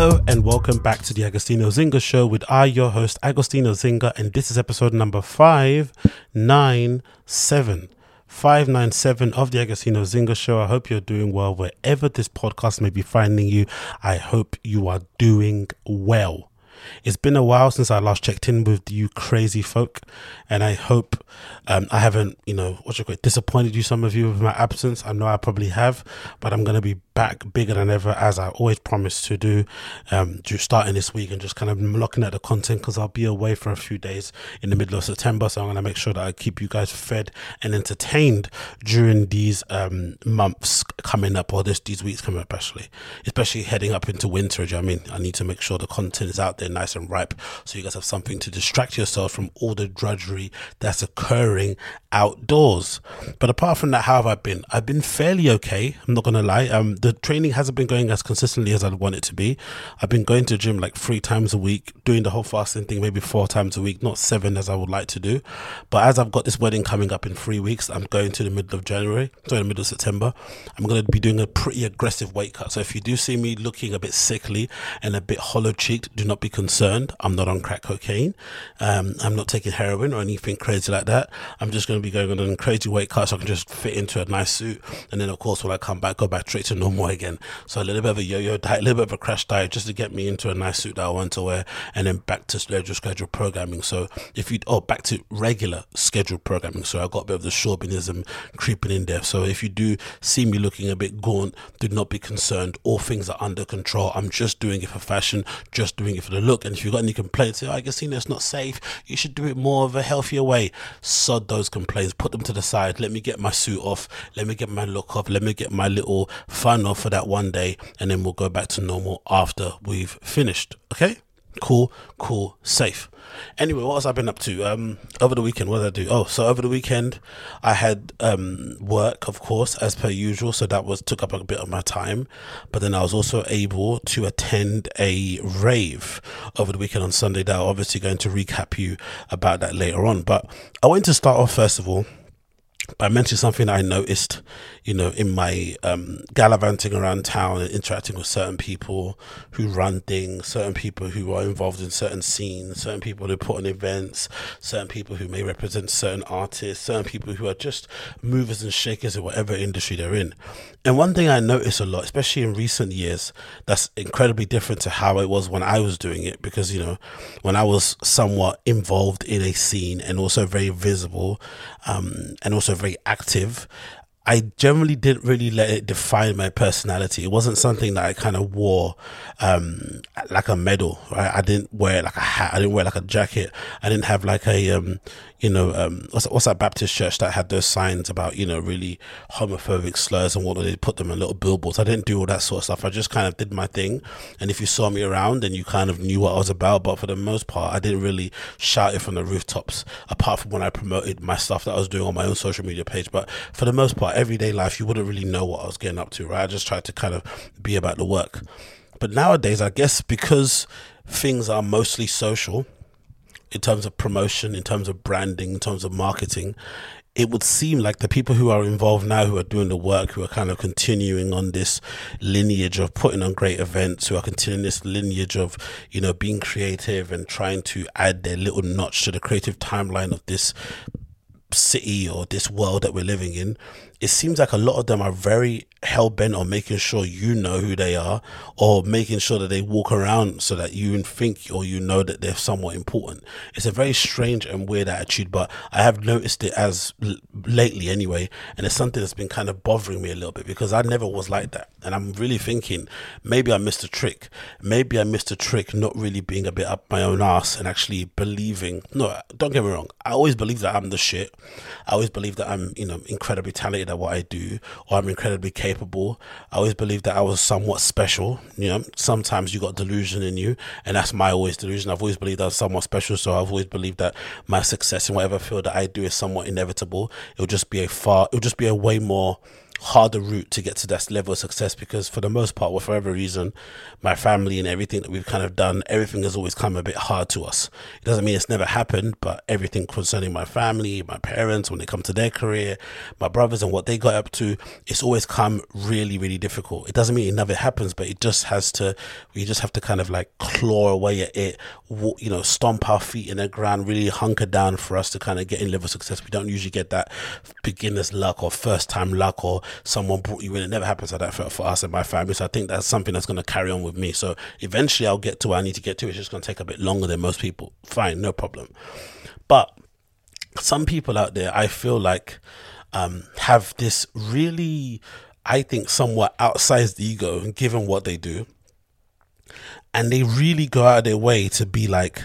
Hello and welcome back to the Agostinho Zinga Show with I, your host, Agostinho Zinga, and this is episode number 597. 597 of the Agostinho Zinga Show. I hope you're doing well wherever this podcast may be finding you. I hope you are doing well. It's been a while since I last checked in with you crazy folk, and I hope um, I haven't, you know, disappointed you, some of you, with my absence. I know I probably have, but I'm going to be back bigger than ever as I always promised to do, um, starting this week and just kind of looking at the content because I'll be away for a few days in the middle of September. So I'm going to make sure that I keep you guys fed and entertained during these um, months coming up or this these weeks coming up, especially, especially heading up into winter. Do you know I mean? I need to make sure the content is out there nice and ripe so you guys have something to distract yourself from all the drudgery that's occurring outdoors. But apart from that, how have I been? I've been fairly okay. I'm not going to lie. Um, the training hasn't been going as consistently as I'd want it to be. I've been going to the gym like three times a week, doing the whole fasting thing maybe four times a week, not seven as I would like to do. But as I've got this wedding coming up in three weeks, I'm going to the middle of January, sorry, the middle of September. I'm going to be doing a pretty aggressive weight cut. So if you do see me looking a bit sickly and a bit hollow cheeked, do not be concerned. I'm not on crack cocaine. Um, I'm not taking heroin or anything crazy like that. I'm just going to be going on a crazy weight cut so I can just fit into a nice suit. And then, of course, when I come back, go back straight to normal again. So a little bit of a yo-yo diet, a little bit of a crash diet, just to get me into a nice suit that I want to wear, and then back to schedule scheduled programming. So if you oh back to regular scheduled programming. So I got a bit of the chauvinism creeping in there. So if you do see me looking a bit gaunt, do not be concerned. All things are under control. I'm just doing it for fashion, just doing it for the look. And if you've got any complaints, oh, I can see it's not safe. You should do it more of a healthier way. Sod those complaints, put them to the side. Let me get my suit off. Let me get my look off. Let me get my little fun off for that one day, and then we'll go back to normal after we've finished. Okay? Cool, cool, safe. Anyway, what else I've been up to? Um, over the weekend, what did I do? Oh, so over the weekend, I had um work, of course, as per usual. So that was took up a bit of my time, but then I was also able to attend a rave over the weekend on Sunday. That I'm obviously going to recap you about that later on. But I want to start off first of all by mentioning something I noticed, you know, in my um, gallivanting around town and interacting with certain people who run things, certain people who are involved in certain scenes, certain people who put on events, certain people who may represent certain artists, certain people who are just movers and shakers in whatever industry they're in. And one thing I notice a lot, especially in recent years, that's incredibly different to how it was when I was doing it, because, you know, when I was somewhat involved in a scene and also very visible um, and also very active, I generally didn't really let it define my personality. It wasn't something that I kind of wore um, like a medal, right? I didn't wear like a hat. I didn't wear like a jacket. I didn't have like a, um, you know, um, what's, what's that Baptist church that had those signs about, you know, really homophobic slurs and whatnot? They put them in little billboards. I didn't do all that sort of stuff. I just kind of did my thing. And if you saw me around, then you kind of knew what I was about. But for the most part, I didn't really shout it from the rooftops, apart from when I promoted my stuff that I was doing on my own social media page. But for the most part, everyday life, you wouldn't really know what I was getting up to, right? I just tried to kind of be about the work. But nowadays, I guess because things are mostly social in terms of promotion, in terms of branding, in terms of marketing, it would seem like the people who are involved now, who are doing the work, who are kind of continuing on this lineage of putting on great events, who are continuing this lineage of, you know, being creative and trying to add their little notch to the creative timeline of this city or this world that we're living in, it seems like a lot of them are very hell bent on making sure you know who they are or making sure that they walk around so that you think or you know that they're somewhat important. It's a very strange and weird attitude, but I have noticed it as l- lately anyway. And it's something that's been kind of bothering me a little bit because I never was like that. And I'm really thinking maybe I missed a trick. Maybe I missed a trick not really being a bit up my own ass and actually believing. No, don't get me wrong. I always believe that I'm the shit. I always believe that I'm, you know, incredibly talented at what I do or I'm incredibly capable capable. I always believed that I was somewhat special. You know, sometimes you got delusion in you, and that's my always delusion. I've always believed I was somewhat special, so I've always believed that my success in whatever field that I do is somewhat inevitable. It'll just be a far, it'll just be a way more harder route to get to that level of success because for the most part, for whatever reason, my family and everything that we've kind of done, everything has always come a bit hard to us. It doesn't mean it's never happened, but everything concerning my family, my parents, when they come to their career, my brothers and what they got up to, it's always come really, really difficult. It doesn't mean it never happens, but it just has to, we just have to kind of like claw away at it, you know, stomp our feet in the ground, really hunker down for us to kind of get in level of success. We don't usually get that beginner's luck or first time luck or someone brought you in. It never happens like that for, for us and my family. So I think that's something that's going to carry on with me. So eventually I'll get to where I need to get to. It's just going to take a bit longer than most people. Fine, no problem. But some people out there, I feel like, um, have this really, I think, somewhat outsized ego given what they do. And they really go out of their way to be like,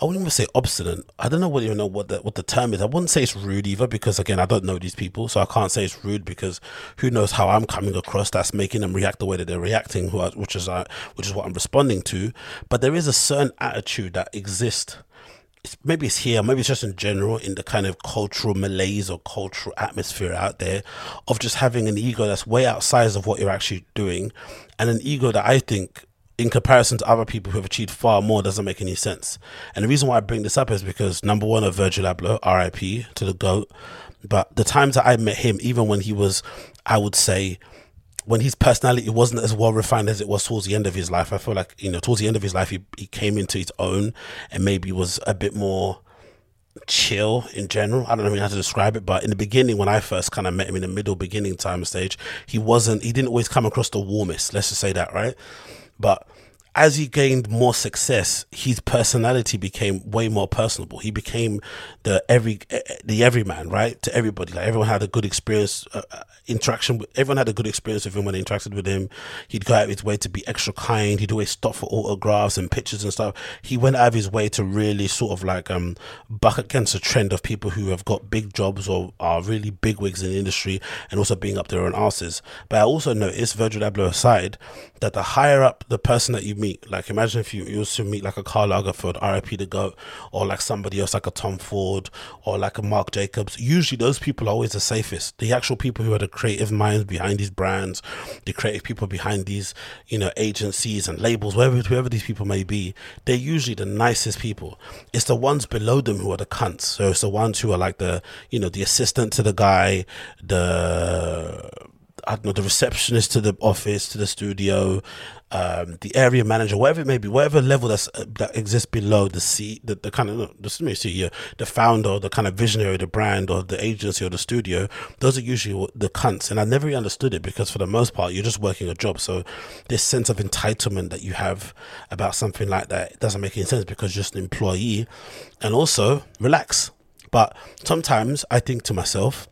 I wouldn't even say obstinate. I don't know what you know what the what the term is. I wouldn't say it's rude either because again I don't know these people, so I can't say it's rude because who knows how I'm coming across that's making them react the way that they're reacting, which is uh, which is what I'm responding to. But there is a certain attitude that exists. It's, maybe it's here, maybe it's just in general in the kind of cultural malaise or cultural atmosphere out there of just having an ego that's way outside of what you're actually doing, and an ego that I think in comparison to other people who have achieved far more doesn't make any sense. And the reason why I bring this up is because number one of Virgil Abloh, RIP to the GOAT. But the times that I met him, even when he was, I would say, when his personality wasn't as well refined as it was towards the end of his life, I feel like, you know, towards the end of his life, he, he came into his own and maybe was a bit more chill in general. I don't know how to describe it, but in the beginning, when I first kind of met him in the middle beginning time stage, he wasn't, he didn't always come across the warmest. Let's just say that, right? But as he gained more success, his personality became way more personable. He became the every the everyman, right? To everybody, like everyone had a good experience, uh, uh, interaction. With, everyone had a good experience with him when they interacted with him. He'd go out of his way to be extra kind. He'd always stop for autographs and pictures and stuff. He went out of his way to really sort of like um buck against a trend of people who have got big jobs or are really big wigs in the industry and also being up their own asses. But I also noticed Virgil Abloh aside that the higher up the person that you Like imagine if you, you also meet like a Karl Lagerfeld, RIP the GOAT, or like somebody else like a Tom Ford or like a Marc Jacobs. Usually those people are always the safest. The actual people who are the creative minds behind these brands, the creative people behind these, you know, agencies and labels, wherever whoever these people may be, they're usually the nicest people. It's the ones below them who are the cunts. So it's the ones who are like the, you know, the assistant to the guy, the I don't know, the receptionist to the office, to the studio, um, the area manager, whatever it may be, whatever level that's, uh, that exists below the seat, the, the kind of, the CEO, the founder, the kind of visionary, the brand or the agency or the studio, those are usually the cunts. And I never really understood it because for the most part, you're just working a job. So this sense of entitlement that you have about something like that doesn't make any sense because you're just an employee and also relax. But sometimes I think to myself,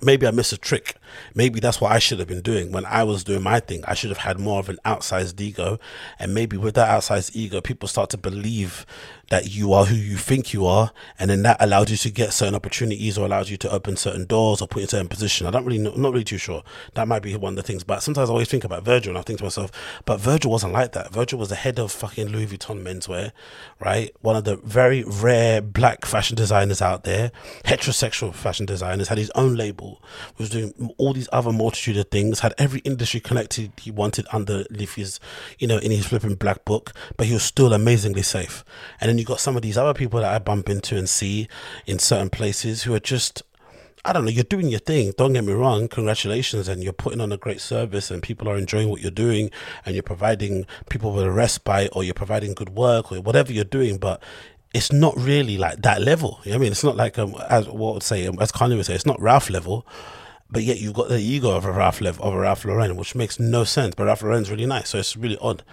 maybe I miss a trick. Maybe that's what I should have been doing when I was doing my thing. I should have had more of an outsized ego. And maybe with that outsized ego, people start to believe that you are who you think you are. And then that allows you to get certain opportunities or allows you to open certain doors or put in certain position. I don't really know, I'm not really too sure. That might be one of the things. But sometimes I always think about Virgil and I think to myself, but Virgil wasn't like that. Virgil was the head of fucking Louis Vuitton menswear, right? One of the very rare black fashion designers out there, heterosexual fashion designers, had his own label was doing all these other multitude of things, had every industry connected he wanted under his, you know, in his flipping black book, but he was still amazingly safe. And then you got some of these other people that I bump into and see in certain places who are just I don't know, you're doing your thing. Don't get me wrong. Congratulations. And you're putting on a great service and people are enjoying what you're doing and you're providing people with a respite or you're providing good work or whatever you're doing. But it's not really like that level. You know I mean, it's not like, um, as what would say, um, as Kanye would say, it's not Ralph level but yet you've got the ego of a Ralph Lev of a Ralph Lauren, which makes no sense. But Ralph Lauren's really nice, so it's really odd.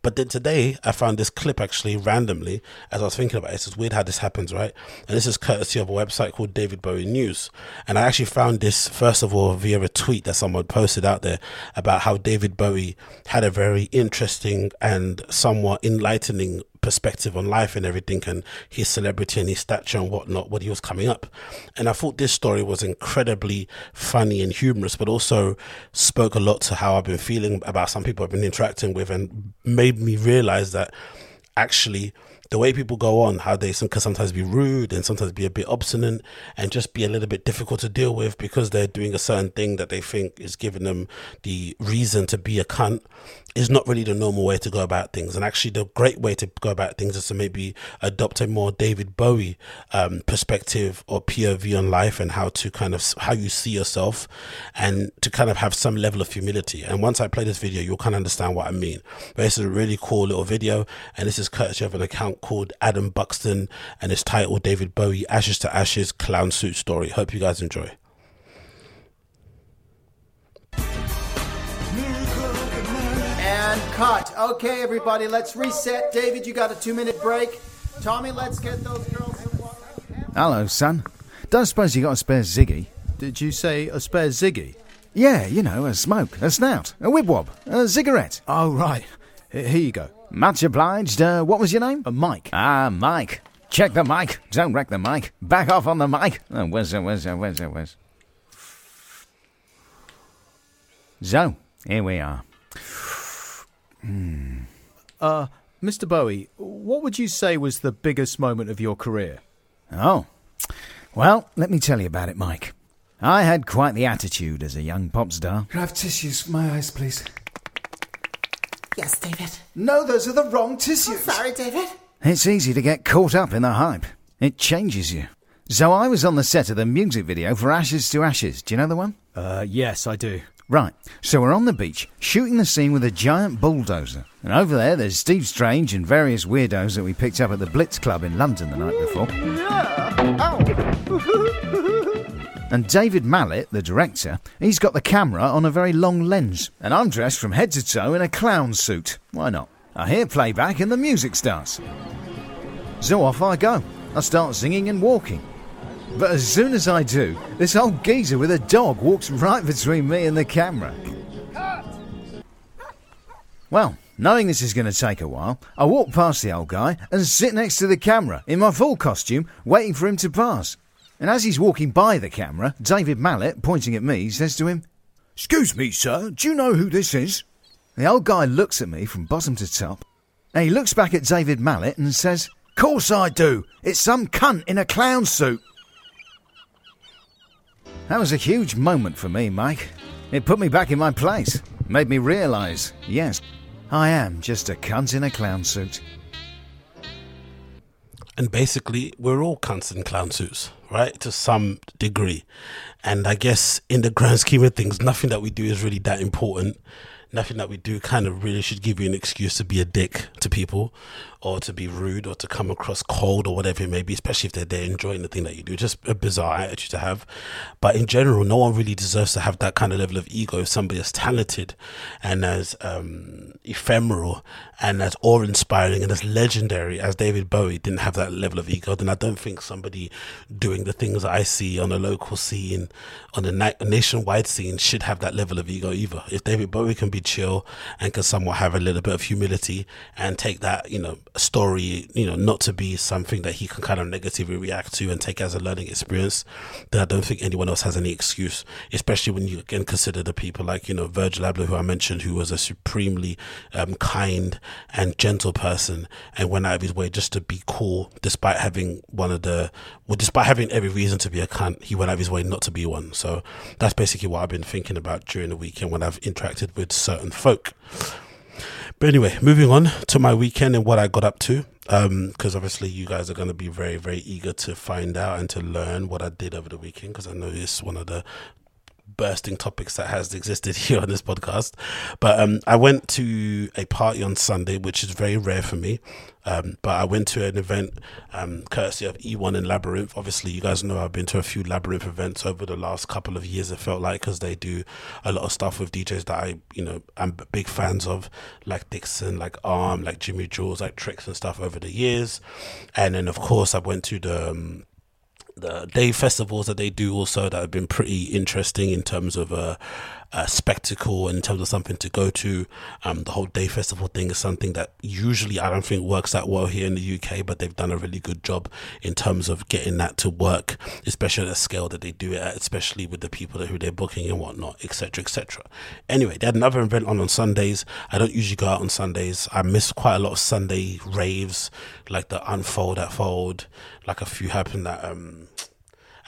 But then today I found this clip actually randomly as I was thinking about it. It's weird how this happens, right? And this is courtesy of a website called David Bowie News. And I actually found this first of all via a tweet that someone posted out there about how David Bowie had a very interesting and somewhat enlightening perspective on life and everything and his celebrity and his stature and whatnot when he was coming up. And I thought this story was incredibly funny and humorous, but also spoke a lot to how I've been feeling about some people I've been interacting with and made me realize that actually the way people go on, how they can sometimes be rude and sometimes be a bit obstinate and just be a little bit difficult to deal with because they're doing a certain thing that they think is giving them the reason to be a cunt is not really the normal way to go about things. And actually, the great way to go about things is to maybe adopt a more David Bowie um, perspective or POV on life and how to kind of how you see yourself and to kind of have some level of humility. And once I play this video, you'll kind of understand what I mean. But this is a really cool little video, and this is courtesy of an account called Adam Buxton, and it's titled David Bowie Ashes to Ashes Clown Suit Story. Hope you guys enjoy. And cut. Okay, everybody, let's reset. David, you got a two minute break. Tommy, let's get those girls. Hello, son. Don't suppose you got a spare Ziggy? Did you say a spare Ziggy? Yeah, you know, a smoke, a snout, a wibwob, a cigarette. Oh, right. Here you go. Much obliged. Uh, what was your name? A mic. Ah, Mike. Check the mic. Don't wreck the mic. Back off on the mic. Oh, where's it, where's it, where's it, where's So, here we are. Uh, Mr. Bowie, what would you say was the biggest moment of your career? Oh. Well, let me tell you about it, Mike. I had quite the attitude as a young pop star. Can I have tissues for my eyes, please? Yes, David. No, those are the wrong tissues. Sorry, David. It's easy to get caught up in the hype. It changes you. So I was on the set of the music video for Ashes to Ashes. Do you know the one? Uh, yes, I do. Right, so we're on the beach, shooting the scene with a giant bulldozer. And over there, there's Steve Strange and various weirdos that we picked up at the Blitz Club in London the night before. And David Mallet, the director, he's got the camera on a very long lens. And I'm dressed from head to toe in a clown suit. Why not? I hear playback and the music starts. So off I go. I start singing and walking. But as soon as I do, this old geezer with a dog walks right between me and the camera. Well, knowing this is going to take a while, I walk past the old guy and sit next to the camera in my full costume, waiting for him to pass. And as he's walking by the camera, David Mallet, pointing at me, says to him, Excuse me, sir, do you know who this is? The old guy looks at me from bottom to top, and he looks back at David Mallet and says, Course I do. It's some cunt in a clown suit. That was a huge moment for me, Mike. It put me back in my place, made me realise, yes, I am just a cunt in a clown suit. and basically we're all cunts in clown suits right? To some degree. And i guess in the grand scheme of things nothing that we do is really that important. Nothing that we do kind of really should give you an excuse to be a dick to people or to be rude or to come across cold or whatever it may be especially if they're there enjoying the thing that you do just a bizarre attitude to have but in general no one really deserves to have that kind of level of ego if somebody as talented and as um, ephemeral and as awe-inspiring and as legendary as David Bowie didn't have that level of ego, then I don't think somebody doing the things I see on a local scene, on a na- nationwide scene, should have that level of ego either. If David Bowie can be chill and can somewhat have a little bit of humility and take that, you know, story, you know, not to be something that he can kind of negatively react to and take as a learning experience, then I don't think anyone else has any excuse, especially when you again consider the people like, you know, Virgil Abloh, who I mentioned, who was a supremely um, kind and gentle person and went out of his way just to be cool despite having one of the well despite having every reason to be a cunt he went out of his way not to be one. So that's basically what i've been thinking about during the weekend when i've interacted with certain folk but anyway moving on to my weekend and what i got up to because obviously you guys are going to be very very eager to find out and to learn what i did over the weekend because i know it's one of the bursting topics that has existed here on this podcast. But um, I went to a party on Sunday, which is very rare for me. Um, but I went to an event um, courtesy of E1 and Labyrinth. Obviously, you guys know I've been to a few Labyrinth events over the last couple of years. It felt like because they do a lot of stuff with DJs that I, you know, I'm big fans of, like Dixon, like Âme, like Jimi Jules, like Tricks and stuff over the years. And then, of course, I went to the um, the day festivals that they do also that have been pretty interesting in terms of uh, spectacle in terms of something to go to. Um, the whole day festival thing is something that usually I don't think works that well here in the UK, but they've done a really good job in terms of getting that to work, especially at the scale that they do it at, especially with the people who they're booking and whatnot, etc., etc. Anyway, they had another event on on Sundays. I don't usually go out on Sundays. I miss quite a lot of Sunday raves, like the Unfold at Fold, like a few happened at um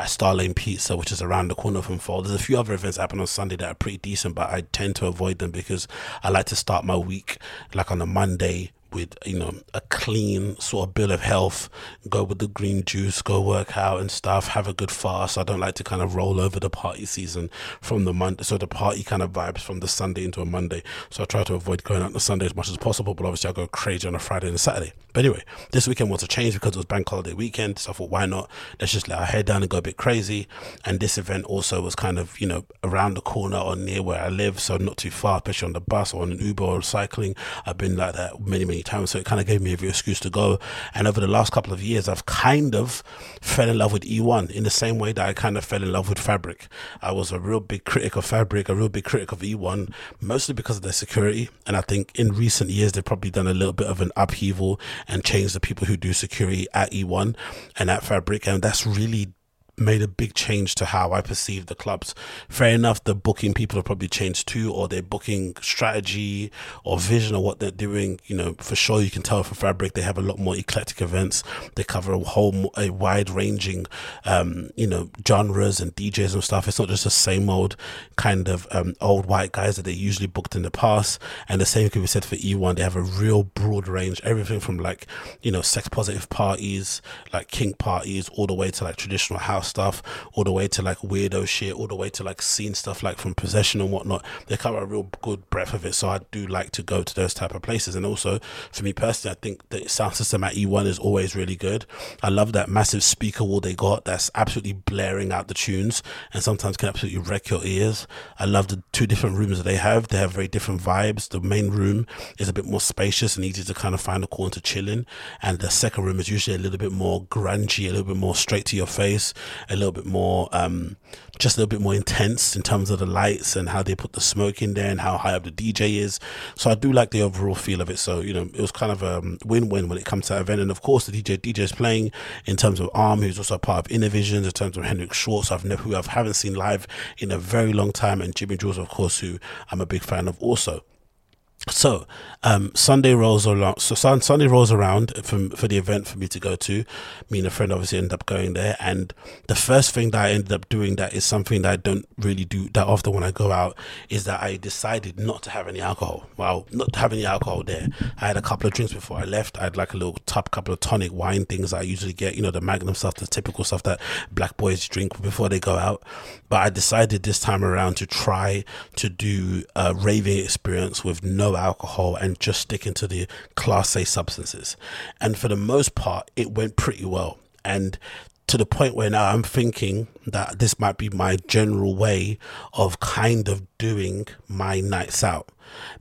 at Starlane Pizza, which is around the corner from Fold. There's a few other events happen on Sunday that are pretty decent, but I tend to avoid them because I like to start my week like on a Monday with you know a clean sort of bill of health go with the green juice go work out and stuff have a good fast. I don't like to kind of roll over the party season from the monday so the party kind of vibes from the sunday into a monday. So i try to avoid going out on the sunday as much as possible but obviously i go crazy on a friday and a saturday but anyway this weekend was a change because it was bank holiday weekend so i thought why not let's just let our head down and go a bit crazy and this event also was kind of you know around the corner or near where i live so not too far especially on the bus or on an uber or cycling i've been like that many many times. So it kind of gave me a excuse to go. And over the last couple of years, I've kind of fell in love with E1 in the same way that I kind of fell in love with Fabric. I was a real big critic of Fabric, a real big critic of E1, mostly because of their security. And I think in recent years, they've probably done a little bit of an upheaval and change the people who do security at E1 and at Fabric. And that's really made a big change to how I perceive the clubs. Fair enough, the booking people have probably changed too, or their booking strategy or vision of what they're doing. You know, for sure, you can tell for Fabric they have a lot more eclectic events. They cover a whole, a wide ranging, um, you know, genres and DJs and stuff. It's not just the same old kind of um, old white guys that they usually booked in the past. And the same can be said for E1. They have a real broad range, everything from like, you know, sex positive parties, like kink parties, all the way to like traditional house stuff all the way to like weirdo shit, all the way to like scene stuff like from possession and whatnot. They cover a real good breadth of it. So I do like to go to those type of places. And also for me personally, I think the sound system at E1 is always really good. I love that massive speaker wall they got that's absolutely blaring out the tunes and sometimes can absolutely wreck your ears. I love the two different rooms that they have. They have very different vibes. The main room is a bit more spacious and easy to kind of find a corner to chill in. And the second room is usually a little bit more grungy, a little bit more straight to your face a little bit more, um, just a little bit more intense in terms of the lights and how they put the smoke in there and how high up the DJ is. So I do like the overall feel of it. So, you know, it was kind of a win-win when it comes to that event. And of course, the DJ DJ is playing in terms of Âme, who's also part of Innervisions, in terms of Henrik Schwarz, I've never, who I haven't seen live in a very long time, and Jimi Jules, of course, who I'm a big fan of also. So um, Sunday rolls around. So Sunday rolls around for for the event for me to go to. Me and a friend obviously end up going there, and the first thing that I ended up doing that is something that I don't really do that often when I go out is that I decided not to have any alcohol. Well, not to have any alcohol there. I had a couple of drinks before I left. I had like a little top couple of tonic wine things I usually get. You know the Magnum stuff, the typical stuff that black boys drink before they go out. But I decided this time around to try to do a raving experience with no alcohol and just sticking to the class A substances. And for the most part, it went pretty well. And to the point where now I'm thinking that this might be my general way of kind of doing my nights out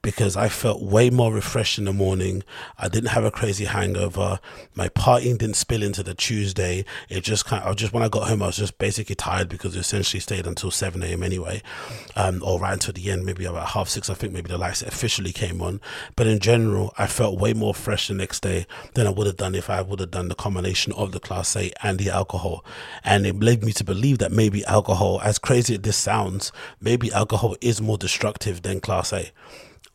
because I felt way more refreshed in the morning. I didn't have a crazy hangover. My partying didn't spill into the Tuesday. It just kind of, just when I got home, I was just basically tired because I essentially stayed until 7 a.m. anyway, um, or right until the end, maybe about half six. I think maybe the lights officially came on. But in general, I felt way more fresh the next day than I would have done if I would have done the combination of the Class A and the alcohol. And it led me to believe that maybe alcohol, as crazy as this sounds, maybe alcohol is more destructive than Class A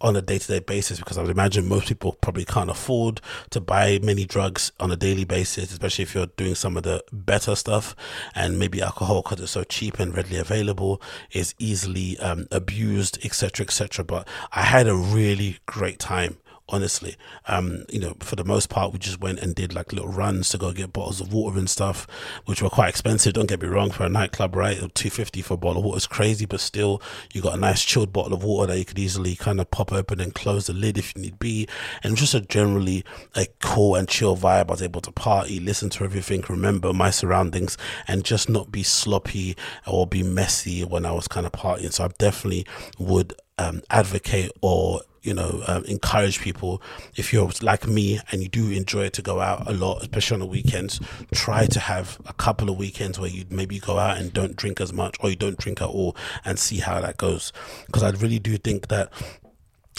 on a day-to-day basis because I would imagine most people probably can't afford to buy many drugs on a daily basis, especially if you're doing some of the better stuff. And maybe alcohol, because it's so cheap and readily available, is easily um, abused, etc., etc. But I had a really great time honestly. Um, you know, for the most part, we just went and did like little runs to go get bottles of water and stuff, which were quite expensive. Don't get me wrong, for a nightclub, right? Two fifty for a bottle of water is crazy, but still, you got a nice chilled bottle of water that you could easily kind of pop open and close the lid if you need be, and just a generally a cool and chill vibe. I was able to party, listen to everything, remember my surroundings, and just not be sloppy or be messy when I was kind of partying. So I definitely would um, advocate or you know, um, encourage people if you're like me and you do enjoy to go out a lot, especially on the weekends. Try to have a couple of weekends where you maybe go out and don't drink as much, or you don't drink at all, and see how that goes. Because I really do think that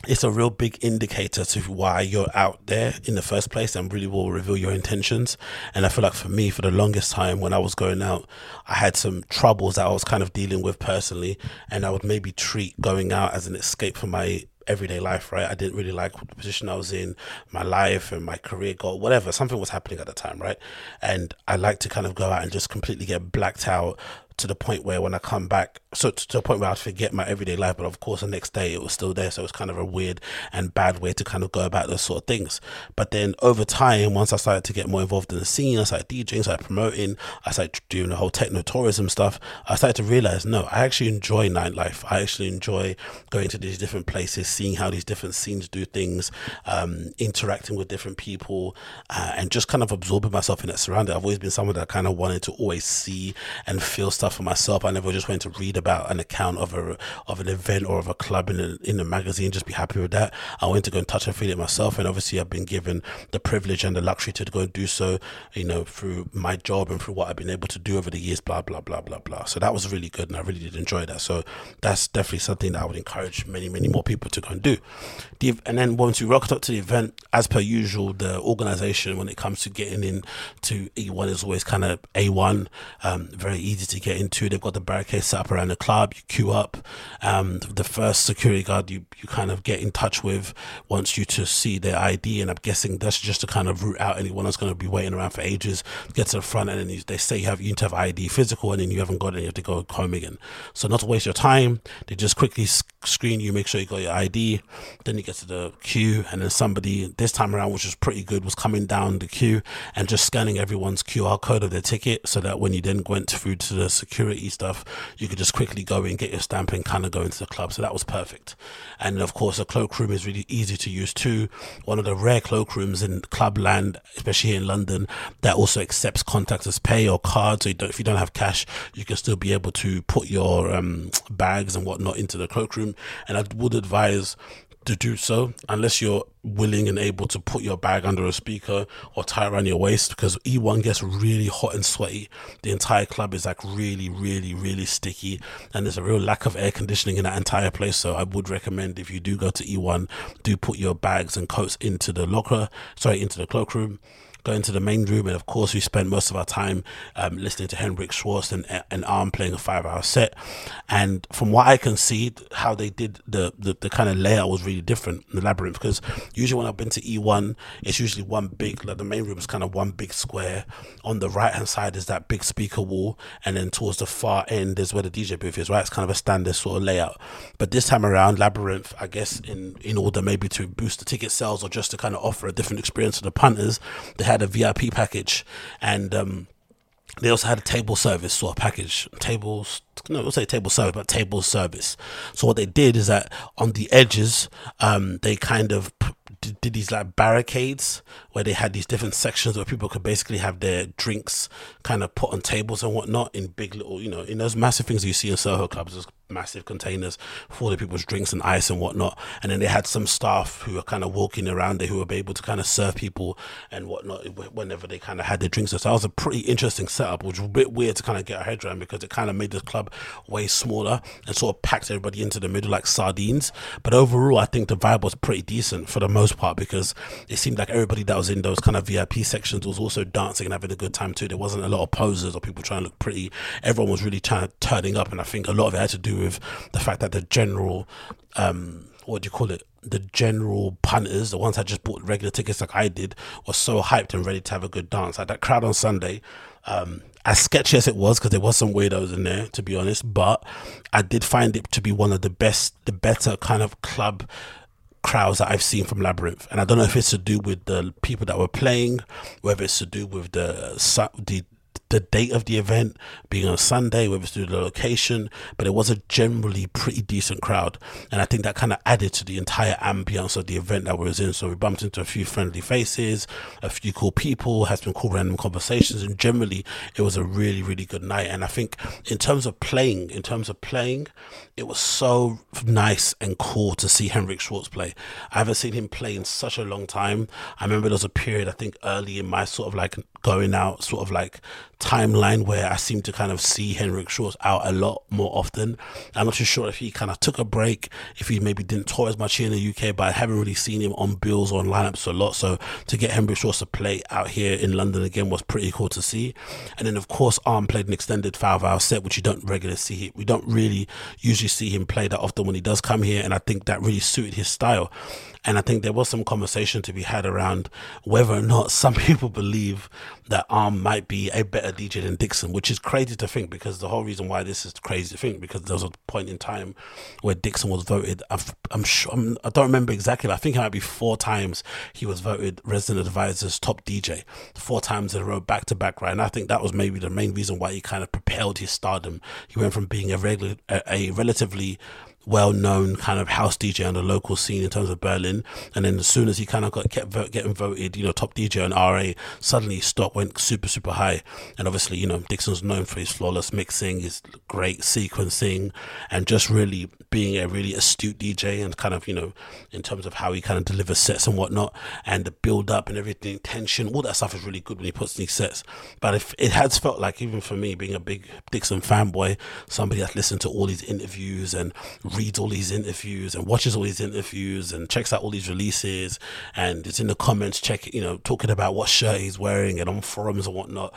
it's a real big indicator to why you're out there in the first place and really will reveal your intentions. And I feel like for me, for the longest time when I was going out, I had some troubles that I was kind of dealing with personally. And I would maybe treat going out as an escape from my everyday life, right? I didn't really like the position I was in, my life and my career goal, whatever. Something was happening at the time, right? And I like to kind of go out and just completely get blacked out to the point where when I come back, so to, to the point where I'd forget my everyday life, but of course the next day it was still there. So it was kind of a weird and bad way to kind of go about those sort of things. But then over time, once I started to get more involved in the scene, I started DJing, started promoting, I started doing the whole techno tourism stuff. I started to realize, no, I actually enjoy nightlife. I actually enjoy going to these different places, seeing how these different scenes do things, um, interacting with different people, uh, and just kind of absorbing myself in that surrounding. I've always been someone that kind of wanted to always see and feel stuff for myself. I never just went to read about an account of a of an event or of a club in a, in a magazine, just be happy with that. I went to go and touch and feel it myself, and obviously I've been given the privilege and the luxury to go and do so, you know, through my job and through what I've been able to do over the years. Blah blah blah blah blah. So that was really good, and I really did enjoy that. So that's definitely something that I would encourage many many more people to go and do. The, and then once we rocked up to the event, as per usual, the organization when it comes to getting in to E1 is always kind of A1, um, very easy to get into. They've got the barricade set up around the club. You queue up. Um, the first security guard you, you kind of get in touch with wants you to see their ID, and I'm guessing that's just to kind of root out anyone that's going to be waiting around for ages. Get to the front, and then you, they say you have you need to have ID physical, and then you haven't got it, you have to go home again. So not to waste your time, they just quickly screen you, make sure you got your ID. Then you get to the queue, and then somebody this time around, which was pretty good, was coming down the queue and just scanning everyone's QR code of their ticket, so that when you then went through to the security stuff, you could just quickly go in, get your stamp, and kind of go into the club. So that was perfect. And of course, the cloakroom is really easy to use too. One of the rare cloakrooms in clubland, especially here in London, that also accepts contactless pay or cards. So you if you don't have cash, you can still be able to put your um, bags and whatnot into the cloakroom. And I would advise to do so unless you're willing and able to put your bag under a speaker or tie around your waist because E1 gets really hot and sweaty. The entire club is like really, really, really sticky, and there's a real lack of air conditioning in that entire place. So I would recommend if you do go to E1, do put your bags and coats into the locker, sorry, into the cloakroom go into the main room, and of course, we spent most of our time um, listening to Henrik Schwarz and, and Âme playing a five hour set. And from what I can see, how they did the, the, the kind of layout was really different in the labyrinth because usually when I've been to E1, it's usually one big, like the main room is kind of one big square. On the right hand side is that big speaker wall, and then towards the far end is where the DJ booth is, right? It's kind of a standard sort of layout. But this time around, Labyrinth, I guess, in, in order maybe to boost the ticket sales or just to kind of offer a different experience to the punters, they had had a VIP package, and um, they also had a table service sort of package. Tables, no, we'll say table service, but table service. So what they did is that on the edges, um, they kind of did these like barricades where they had these different sections where people could basically have their drinks kind of put on tables and whatnot in big little, you know, in those massive things you see in Soho clubs massive containers for the people's drinks and ice and whatnot. And then they had some staff who were kind of walking around there who were able to kind of serve people and whatnot whenever they kind of had their drinks. So that was a pretty interesting setup, which was a bit weird to kind of get our head around because it kind of made the club way smaller and sort of packed everybody into the middle like sardines. But overall, I think the vibe was pretty decent for the most part because it seemed like everybody that was in those kind of VIP sections was also dancing and having a good time too. There wasn't a lot of posers or people trying to look pretty. Everyone was really trying turning up, and I think a lot of it had to do with the fact that the general, um, what do you call it? The general punters, the ones that just bought regular tickets like I did, were so hyped and ready to have a good dance. Like that crowd on Sunday, um, as sketchy as it was, because there was some weirdos in there, to be honest, but I did find it to be one of the best, the better kind of club crowds that I've seen from Labyrinth, and I don't know if it's to do with the people that were playing, whether it's to do with the uh, su- the the date of the event being on Sunday, whether it's to the location, but it was a generally pretty decent crowd. And I think that kind of added to the entire ambience of the event that we was in. So we bumped into a few friendly faces, a few cool people, had some cool random conversations, and generally it was a really, really good night. And I think in terms of playing, in terms of playing, it was so nice and cool to see Henrik Schwarz play. I haven't seen him play in such a long time. I remember there was a period, I think early in my sort of like going out sort of like timeline where I seem to kind of see Henrik Schwarz out a lot more often. I'm not too sure if he kind of took a break, if he maybe didn't tour as much here in the UK, but I haven't really seen him on bills or on lineups a lot. So to get Henrik Schwarz to play out here in London again was pretty cool to see. And then of course Âme played an extended five hour set, which you don't regularly see. We don't really usually see him play that often when he does come here, and I think that really suited his style. And I think there was some conversation to be had around whether or not some people believe that Âme might be a better DJ than Dixon, which is crazy to think because the whole reason why this is crazy to think because there was a point in time where Dixon was voted. I've, I'm sure I'm, I do not remember exactly, but I think it might be four times he was voted Resident Advisor's top DJ, four times in a row, back to back. Right, and I think that was maybe the main reason why he kind of propelled his stardom. He went from being a regular, a, a relatively well known kind of house DJ on the local scene in terms of Berlin. And then as soon as he kind of got kept vote, getting voted, you know, top DJ on RA, suddenly his stock went super, super high. And obviously, you know, Dixon's known for his flawless mixing, his great sequencing, and just really being a really astute DJ and kind of, you know, in terms of how he kind of delivers sets and whatnot and the build up and everything, tension, all that stuff is really good when he puts these sets. But if it has felt like, even for me, being a big Dixon fanboy, somebody that's listened to all these interviews and reads all these interviews and watches all these interviews and checks out all these releases and it's in the comments check you know talking about what shirt he's wearing and on forums and whatnot.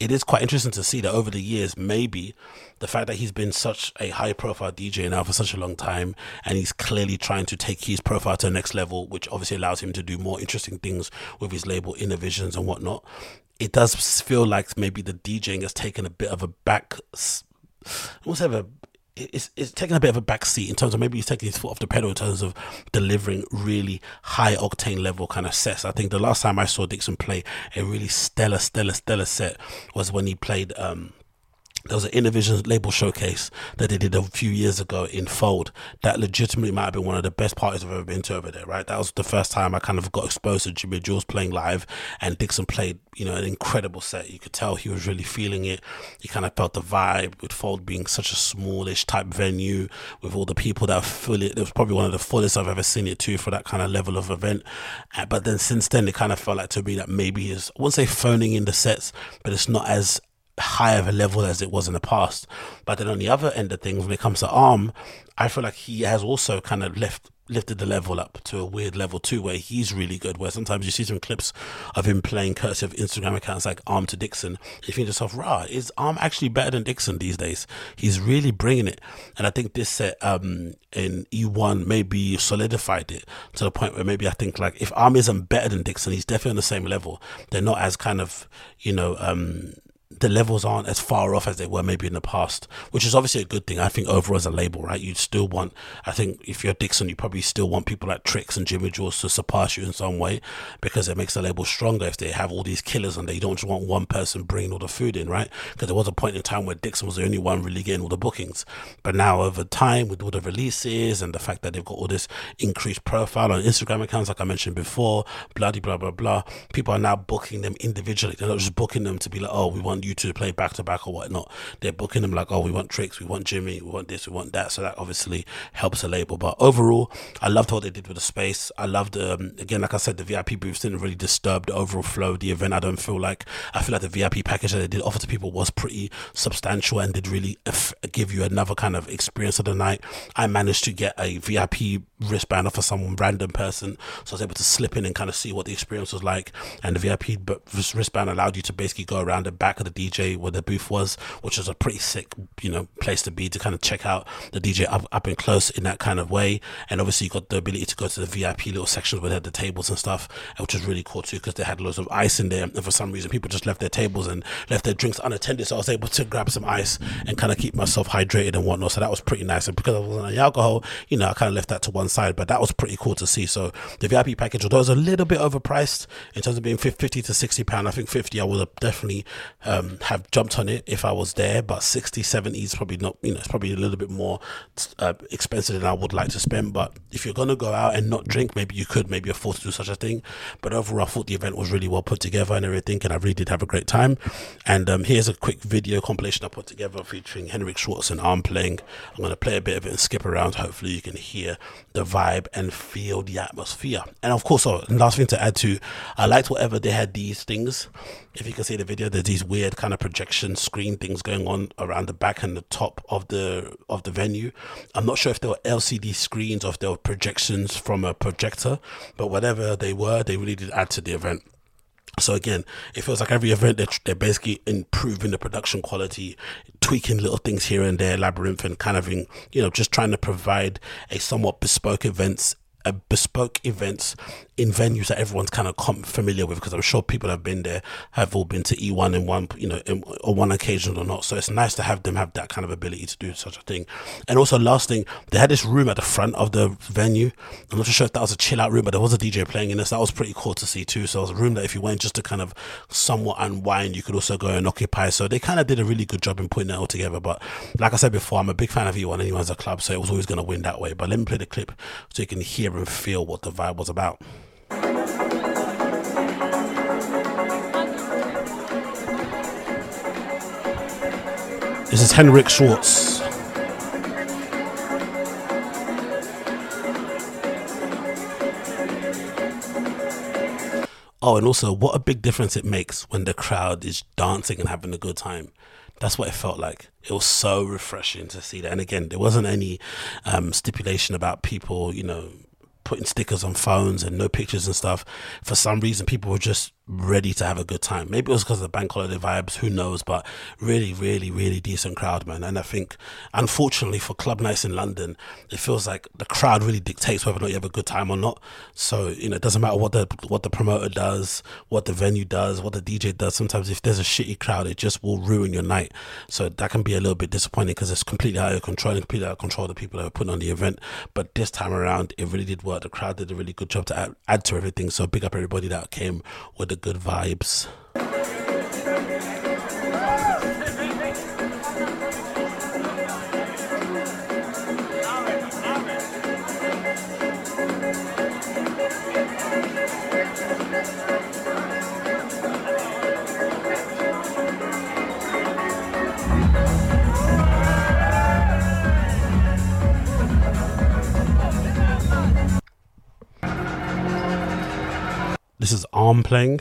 It is quite interesting to see that over the years maybe the fact that he's been such a high profile DJ now for such a long time and he's clearly trying to take his profile to the next level which obviously allows him to do more interesting things with his label Innervisions and whatnot. It does feel like maybe the DJing has taken a bit of a back almost have a it's, it's taking a bit of a back seat in terms of maybe he's taking his foot off the pedal in terms of delivering really high octane level kind of sets. I think the last time I saw Dixon play a really stellar, stellar, stellar set was when he played um, there was an Innervision label showcase that they did a few years ago in Fold that legitimately might have been one of the best parties I've ever been to over there, right? That was the first time I kind of got exposed to Jimi Jules playing live and Dixon played, you know, an incredible set. You could tell he was really feeling it. He kind of felt the vibe with Fold being such a smallish type venue with all the people that fill it. It was probably one of the fullest I've ever seen it too for that kind of level of event. Uh, but then since then, it kind of felt like to me that maybe he's, I wouldn't say phoning in the sets, but it's not as high of a level as it was in the past. But then on the other end of things, when it comes to Âme, I feel like he has also kind of left lifted the level up to a weird level too, where he's really good. Where sometimes you see some clips of him playing courtesy of Instagram accounts like Âme to Dixon. You think to yourself, rah, is Âme actually better than Dixon these days? He's really bringing it. And I think this set um, in E1 maybe solidified it to the point where maybe I think like if Âme isn't better than Dixon, he's definitely on the same level. They're not as kind of, you know, um, the levels aren't as far off as they were maybe in the past, which is obviously a good thing. I think overall as a label, right, you still want, I think if you're Dixon, you probably still want people like Tricks and Jimi Jules to surpass you in some way because it makes the label stronger if they have all these killers and they don't just want one person bringing all the food in, right? Because there was a point in time where Dixon was the only one really getting all the bookings. But now over time, with all the releases and the fact that they've got all this increased profile on Instagram accounts, like I mentioned before, bloody blah, blah, blah, people are now booking them individually. They're not just booking them to be like, oh, we want you to play back to back or whatnot. They're booking them like, oh, we want tricks, we want Jimmy, we want this, we want that. So that obviously helps the label. But overall, I loved what they did with the space. I loved, um, again, like I said, the VIP booths didn't really disturb the overall flow of the event. I don't feel like, I feel like the VIP package that they did offer to people was pretty substantial and did really give you another kind of experience of the night. I managed to get a VIP wristband of some random person. So I was able to slip in and kind of see what the experience was like. And the VIP wristband allowed you to basically go around the back of the DJ, where the booth was, which was a pretty sick, you know, place to be to kind of check out the DJ up, up and close in that kind of way. And obviously, you got the ability to go to the VIP little sections where they had the tables and stuff, which was really cool too because they had loads of ice in there. And for some reason, people just left their tables and left their drinks unattended. So I was able to grab some ice and kind of keep myself hydrated and whatnot. So that was pretty nice. And because I wasn't on the alcohol, you know, I kind of left that to one side, but that was pretty cool to see. So the VIP package, although it was a little bit overpriced in terms of being 50 to 60 pound, I think 50, I would have definitely um, have jumped on it if I was there, but 60, 70 is probably not, you know, it's probably a little bit more uh, expensive than I would like to spend. But if you're going to go out and not drink, maybe you could maybe afford to do such a thing. But overall, I thought the event was really well put together and everything, and I really did have a great time. And um, here's a quick video compilation I put together featuring Henrik Schwarz and Âme playing. I'm going to play a bit of it and skip around. Hopefully, you can hear the vibe and feel the atmosphere. And of course, oh, last thing to add to, I liked whatever they had these things. If you can see the video, there's these weird kind of projection screen things going on around the back and the top of the of the venue. I'm not sure if they were LCD screens or if they were projections from a projector, but whatever they were, they really did add to the event. So again, it feels like every event they're, they're basically improving the production quality, tweaking little things here and there, labyrinth, and kind of in, you know just trying to provide a somewhat bespoke events, a bespoke events in venues that everyone's kind of familiar with because I'm sure people have been there have all been to E1 in one you know in, on one occasion or not. So it's nice to have them have that kind of ability to do such a thing. And also last thing they had this room at the front of the venue. I'm not sure if that was a chill out room but there was a DJ playing in this. That was pretty cool to see too. So it was a room that if you went just to kind of somewhat unwind you could also go and occupy. So they kind of did a really good job in putting that all together. But like I said before I'm a big fan of E1 anyway as a club so it was always going to win that way. But let me play the clip so you can hear and feel what the vibe was about This is Henrik Schwarz. Oh, and also, what a big difference it makes when the crowd is dancing and having a good time. That's what it felt like. It was so refreshing to see that. And again, there wasn't any um, stipulation about people, you know, putting stickers on phones and no pictures and stuff. For some reason, people were just ready to have a good time. Maybe it was because of the bank holiday vibes, who knows? But really, really, really decent crowd, man. And I think, unfortunately, for club nights in London, it feels like the crowd really dictates whether or not you have a good time or not. So you know, it doesn't matter what the what the promoter does, what the venue does, what the DJ does. Sometimes if there's a shitty crowd, it just will ruin your night. So that can be a little bit disappointing because it's completely out of control and completely out of control of the people that are putting on the event. But this time around, it really did work. The crowd did a really good job to add, add to everything. So big up everybody that came with the good vibes. Arm playing.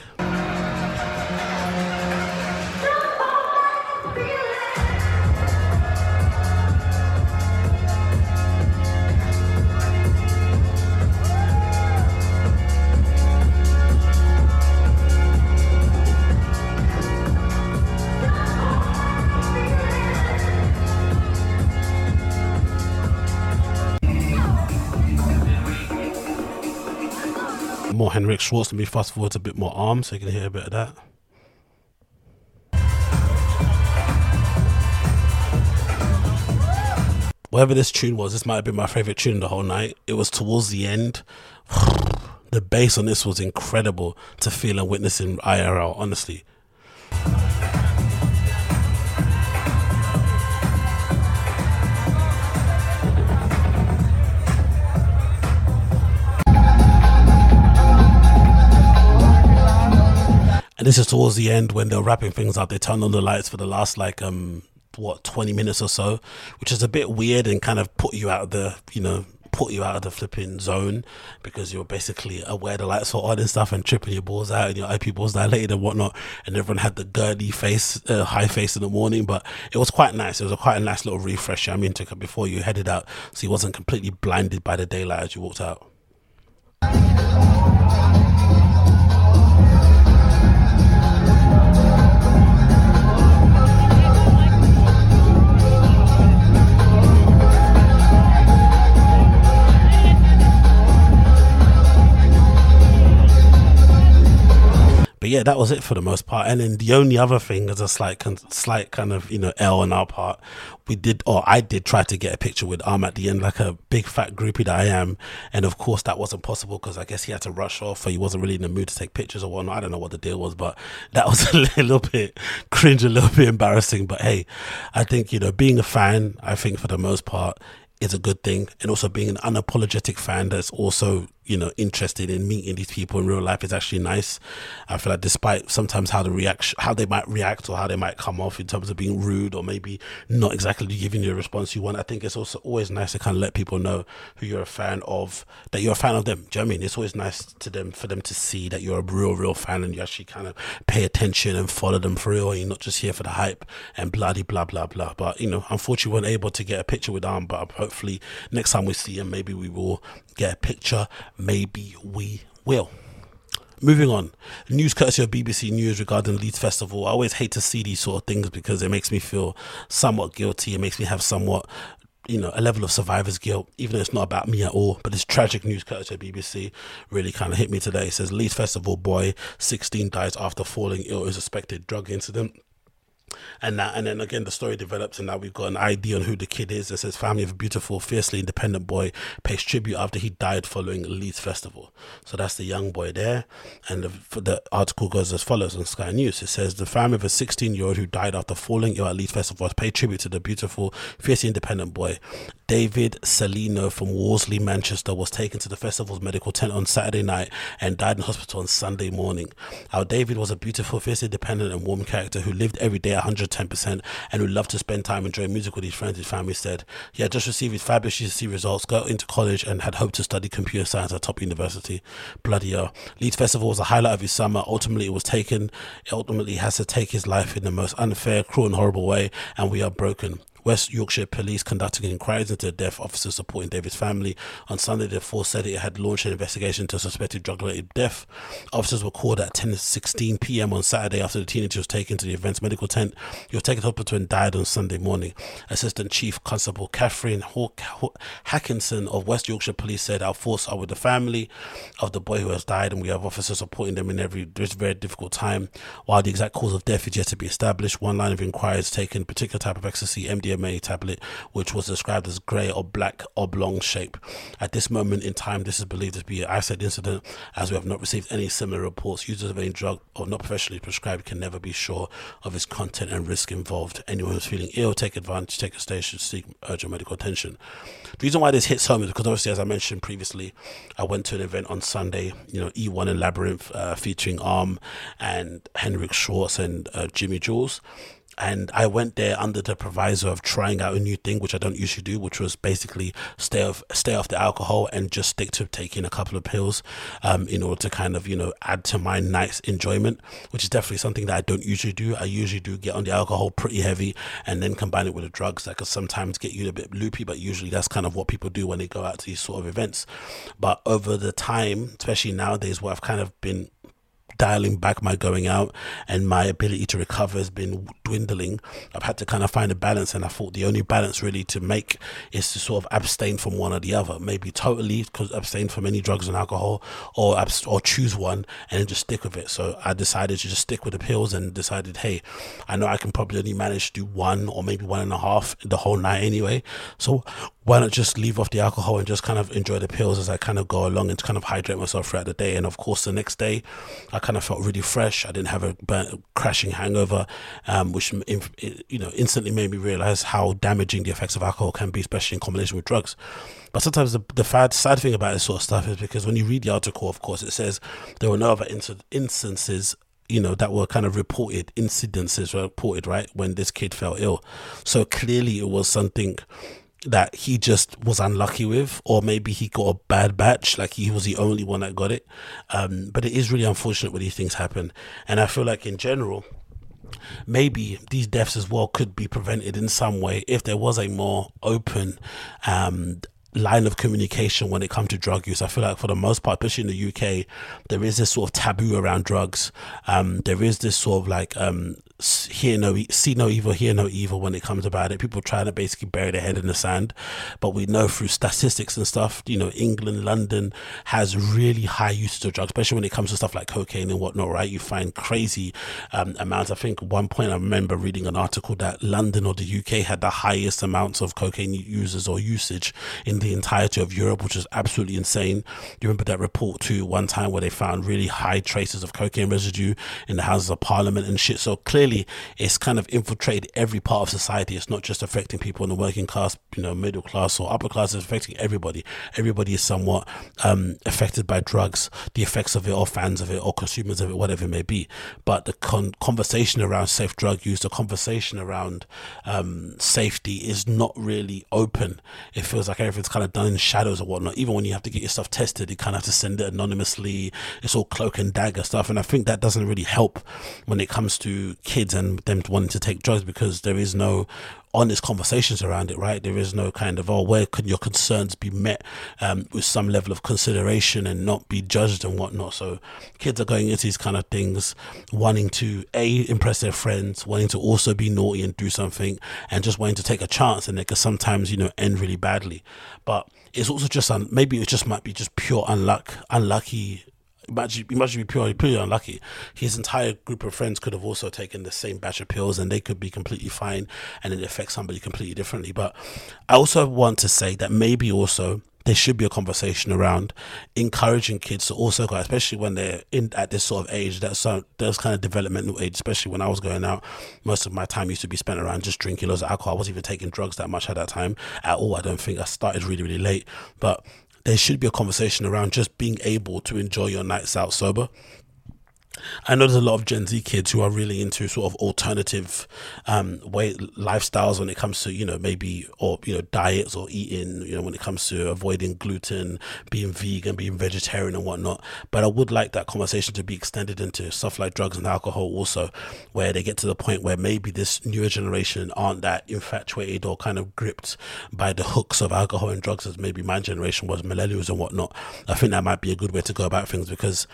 Schwarz. Let me fast forward to a bit more Âme so you can hear a bit of that. Whatever this tune was, this might have been my favorite tune the whole night. It was towards the end. the bass on this was incredible to feel and witness in IRL, honestly. This is towards the end when they're wrapping things up. They turn on the lights for the last like um what 20 minutes or so, which is a bit weird and kind of put you out of the you know put you out of the flipping zone because you're basically aware the lights were on and stuff and tripping your balls out and your IP balls dilated and whatnot. And everyone had the girly face, uh, high face in the morning, but it was quite nice. It was a quite a nice little refresher. I mean, it before you headed out, so you wasn't completely blinded by the daylight as you walked out. That was it for the most part. And then the only other thing is a slight, slight kind of you know L on our part. We did, or I did, try to get a picture with Âme at the end, like a big fat groupie that I am. And of course, that wasn't possible because I guess he had to rush off, or he wasn't really in the mood to take pictures or whatnot. I don't know what the deal was, but that was a little bit cringe, a little bit embarrassing. But hey, I think you know, being a fan, I think for the most part, is a good thing, and also being an unapologetic fan that's also you know interested in meeting these people in real life is actually nice. I feel like despite sometimes how the reaction, how they might react or how they might come off in terms of being rude or maybe not exactly giving you a response you want, I think it's also always nice to kind of let people know who you're a fan of, that you're a fan of them. Do you know I mean? It's always nice to them for them to see that you're a real, real fan and you actually kind of pay attention and follow them for real. And you're not just here for the hype and bloody blah blah blah. But you know, unfortunately, we weren't able to get a picture with Âme. But hopefully, next time we see him, maybe we will get a picture. Maybe we will. Moving on, news courtesy of BBC News regarding Leeds Festival. I always hate to see these sort of things because it makes me feel somewhat guilty. It makes me have somewhat, you know, a level of survivor's guilt, even though it's not about me at all. But this tragic news courtesy of BBC really kind of hit me today. It says Leeds Festival boy 16 dies after falling ill in suspected drug incident and now and then again the story develops and now we've got an idea on who the kid is it says family of a beautiful fiercely independent boy pays tribute after he died following leeds festival. So that's the young boy there. And the, the article goes as follows on sky news. It says the family of a 16 year old who died after falling ill at leeds festival has paid tribute to the beautiful fiercely independent boy. David salino from worsley manchester was taken to the festival's medical tent on saturday night and died in hospital on sunday morning. Our david was a beautiful fiercely independent and warm character who lived every day 110% and would love to spend time enjoying music with his friends. His family said he had just received his fabulous GCSE results, got into college, and had hoped to study computer science at top university. Bloody hell. Leeds Festival was a highlight of his summer. Ultimately, it was taken, it ultimately has to take his life in the most unfair, cruel, and horrible way, and we are broken. West Yorkshire Police conducting inquiries into the death. of Officers supporting David's family. On Sunday, the force said it had launched an investigation into a suspected drug-related death. Officers were called at 10:16 p.m. on Saturday after the teenager was taken to the event's medical tent. He was taken to hospital and died on Sunday morning. Assistant Chief Constable Catherine Hawk- Hankinson of West Yorkshire Police said, "Our force are with the family of the boy who has died, and we have officers supporting them in every this very difficult time. While the exact cause of death is yet to be established, one line of inquiry is taken particular type of ecstasy, MDMA." MDMA tablet, which was described as grey or black oblong shape. At this moment in time, this is believed to be an isolated incident, as we have not received any similar reports. Users of any drug or not professionally prescribed can never be sure of its content and risk involved. Anyone who's feeling ill, take advantage, take a station, seek urgent medical attention. The reason why this hits home is because obviously, as I mentioned previously, I went to an event on Sunday, you know, E1 and Labyrinth, uh, featuring Âme and Henrik Schwarz and uh, Jimi Jules and I went there under the proviso of trying out a new thing, which I don't usually do, which was basically stay off stay off the alcohol and just stick to taking a couple of pills, um, in order to kind of you know add to my night's enjoyment, which is definitely something that I don't usually do. I usually do get on the alcohol pretty heavy and then combine it with the drugs that could sometimes get you a bit loopy, but usually that's kind of what people do when they go out to these sort of events. But over the time, especially nowadays, where I've kind of been dialing back my going out and my ability to recover has been dwindling. I've had to kind of find a balance, and I thought the only balance really to make is to sort of abstain from one or the other. Maybe totally because abstain from any drugs and alcohol, or or choose one and just stick with it. So I decided to just stick with the pills and decided, hey, I know I can probably only manage to do one or maybe one and a half the whole night anyway. So why not just leave off the alcohol and just kind of enjoy the pills as I kind of go along and kind of hydrate myself throughout the day. And of course, the next day, I kind of felt really fresh. I didn't have a burnt, crashing hangover, um, which you know instantly made me realize how damaging the effects of alcohol can be, especially in combination with drugs. But sometimes the, the sad, sad thing about this sort of stuff is because when you read the article, of course, it says there were no other instances you know that were kind of reported incidences were reported right when this kid fell ill so clearly it was something that he just was unlucky with, or maybe he got a bad batch, like he was the only one that got it. Um, but it is really unfortunate when these things happen. And I feel like in general, maybe these deaths as well could be prevented in some way if there was a more open um, line of communication when it comes to drug use. I feel like for the most part, especially in the UK, there is this sort of taboo around drugs. Um, there is this sort of like um, hear no, see no evil, hear no evil when it comes about it. People trying to basically bury their head in the sand, but we know through statistics and stuff, you know, England, London has really high usage of drugs, especially when it comes to stuff like cocaine and whatnot. Right, you find crazy um, amounts. I think one point I remember reading an article that London or the UK had the highest amounts of cocaine users or usage in the entirety of Europe, which is absolutely insane. You remember that report too one time where they found really high traces of cocaine residue in the Houses of Parliament and shit. So clearly, it's kind of infiltrated every part of society. It's not just affecting people in the working class, you know, middle class or upper class. It's affecting everybody. Everybody is somewhat um, affected by drugs, the effects of it, or fans of it, or consumers of it, whatever it may be. But the con- conversation around safe drug use, the conversation around um, safety is not really open. It feels like everything's kind of done in shadows or whatnot. Even when you have to get your stuff tested, you kind of have to send it anonymously. It's all cloak and dagger stuff. And I think that doesn't really help when it comes to kids and them wanting to take drugs because there is no honest conversations around it, right? There is no kind of, oh, where can your concerns be met um, with some level of consideration and not be judged and whatnot. So kids are going into these kind of things, wanting to, A, impress their friends, wanting to also be naughty and do something, and just wanting to take a chance. And it can sometimes, you know, end really badly. But it's also just, un- maybe it just might be just pure unluck, unlucky imagine, imagine purely, purely unlucky. His entire group of friends could have also taken the same batch of pills and they could be completely fine and it affects somebody completely differently. But I also want to say that maybe also there should be a conversation around encouraging kids to also go, especially when they're in at this sort of age, that so those kind of developmental age, especially when I was going out, most of my time used to be spent around just drinking loads of alcohol. I wasn't even taking drugs that much at that time at all. I don't think I started really, really late. But there should be a conversation around just being able to enjoy your nights out sober. I know there's a lot of Gen Z kids who are really into sort of alternative um, way lifestyles when it comes to you know maybe or you know diets or eating you know when it comes to avoiding gluten, being vegan, being vegetarian and whatnot. But I would like that conversation to be extended into stuff like drugs and alcohol also, where they get to the point where maybe this newer generation aren't that infatuated or kind of gripped by the hooks of alcohol and drugs as maybe my generation was, millennials and whatnot. I think that might be a good way to go about things because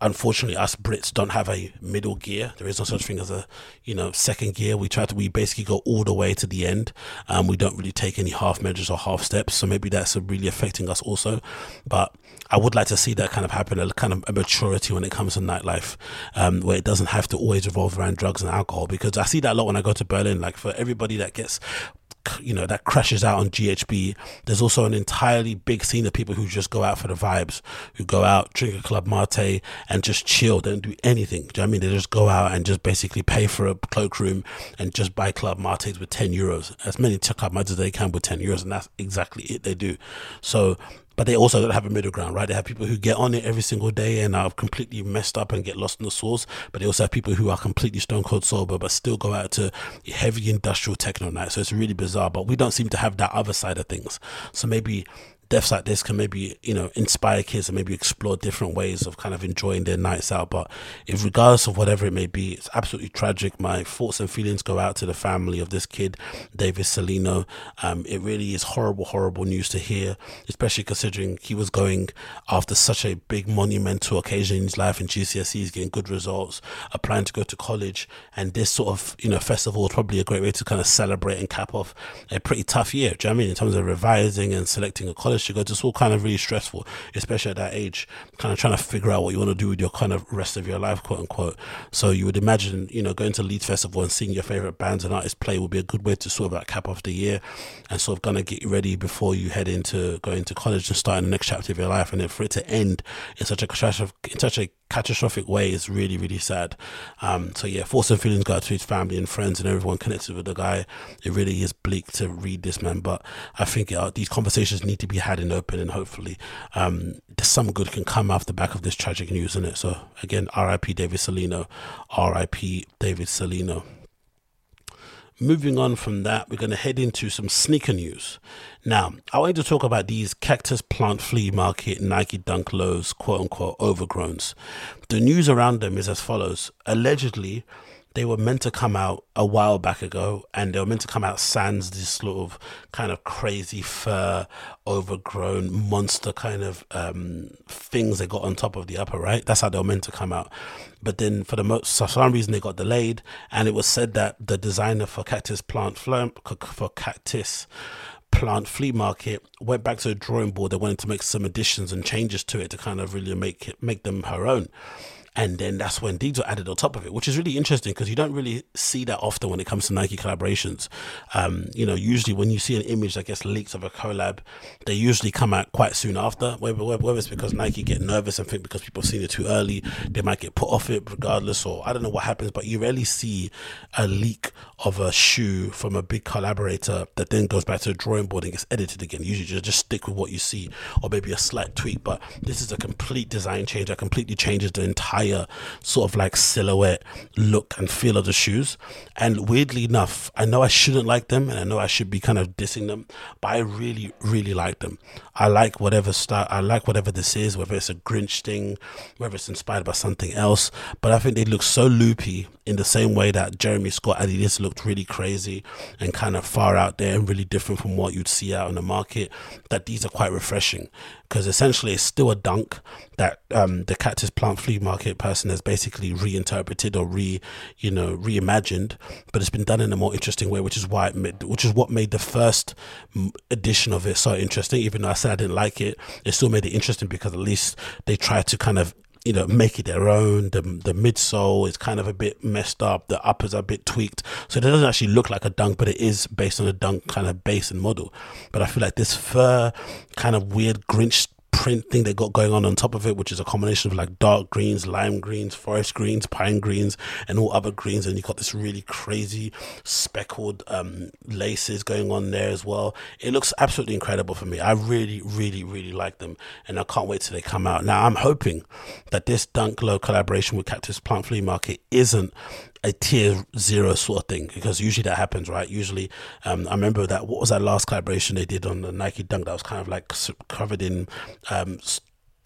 unfortunately us brits don't have a middle gear. There is no such thing as a you know second gear. We try to we basically go all the way to the end. Um we don't really take any half measures or half steps. So maybe that's really affecting us also. But i would like to see that kind of happen a kind of a maturity when it comes to nightlife um where it doesn't have to always revolve around drugs and alcohol. Because i see that a lot when i go to berlin. Like for everybody that gets you know that crashes out on GHB. There's also an entirely big scene of people who just go out for the vibes, who go out, drink a club mate, and just chill. They don't do anything. Do you know I mean? They just go out and just basically pay for a cloakroom and just buy club mates with 10 euros. As many club mates as they can with 10 euros, and that's exactly it they do. So but they also don't have a middle ground, right? They have people who get on it every single day and are completely messed up and get lost in the sauce, but they also have people who are completely stone cold sober but still go out to heavy industrial techno night. So it's really bizarre, but we don't seem to have that other side of things. So maybe deaths like this can maybe you know inspire kids and maybe explore different ways of kind of enjoying their nights out. But if regardless of whatever it may be it's absolutely tragic. My thoughts and feelings go out to the family of this kid david salino. Um, it really is horrible horrible news to hear especially considering he was going after such a big monumental occasion in his life in gcse's getting good results applying to go to college. And this sort of you know festival is probably a great way to kind of celebrate and cap off a pretty tough year. Do you know i mean? In terms of revising and selecting a college go to school kind of really stressful, especially at that age, kind of trying to figure out what you want to do with your kind of rest of your life, quote unquote. So you would imagine, you know, going to Leeds Festival and seeing your favorite bands and artists play would be a good way to sort of like cap off the year and sort of kind of get ready before you head into going to college and starting the next chapter of your life. And then for it to end in such a in such a catastrophic way is really really sad. Um so yeah thoughts and feelings go out to his family and friends and everyone connected with the guy. It really is bleak to read this man but i think uh, these conversations need to be had in open and hopefully um some good can come off the back of this tragic news in it so again rip david salino rip david salino moving on from that, we're going to head into some sneaker news. Now, I want to talk about these cactus plant flea market Nike Dunk Lows, quote unquote, overgrowns. The news around them is as follows. Allegedly, they were meant to come out a while back ago and they were meant to come out sans this sort of kind of crazy fur overgrown monster kind of um, things they got on top of the upper right? That's how they were meant to come out. But then for the most for some reason they got delayed and it was said that the designer for cactus plant for cactus plant flea market went back to the drawing board. They wanted to make some additions and changes to it to kind of really make it make them her own and then that's when these were added on top of it, which is really interesting because you don't really see that often when it comes to Nike collaborations. Um, you know, usually when you see an image that gets leaks of a collab, they usually come out quite soon after. Whether, whether it's because Nike get nervous and think because people have seen it too early, they might get put off it regardless, or I don't know what happens. But you rarely see a leak of a shoe from a big collaborator that then goes back to the drawing board and gets edited again. Usually, you just stick with what you see, or maybe a slight tweak. But this is a complete design change that completely changes the entire entire sort of like silhouette look and feel of the shoes. And weirdly enough, I know I shouldn't like them and I know I should be kind of dissing them, but I really, really like them. I like whatever style, I like whatever this is, whether it's a Grinch thing, whether it's inspired by something else. But I think they look so loopy in the same way that Jeremy Scott Adidas looked really crazy and kind of far out there and really different from what you'd see out in the market, that these are quite refreshing because essentially it's still a dunk that um, the cactus plant flea market person has basically reinterpreted or re you know reimagined but it's been done in a more interesting way which is why it made, which is what made the first edition of it so interesting even though I said I didn't like it it still made it interesting because at least they tried to kind of you know, make it their own. The the midsole is kind of a bit messed up. The uppers are a bit tweaked, so it doesn't actually look like a dunk, but it is based on a dunk kind of base and model. But I feel like this fur kind of weird Grinch print thing they got going on on top of it, which is a combination of like dark greens, lime greens, forest greens, pine greens, and all other greens. And you've got this really crazy speckled um, laces going on there as well. It looks absolutely incredible for me. I really, really, really like them, and I can't wait till they come out. Now I'm hoping that this Dunk Low collaboration with Cactus Plant Flea Market isn't a tier zero sort of thing because usually that happens, right? Usually, um, I remember that what was that last collaboration they did on the Nike Dunk that was kind of like covered in um,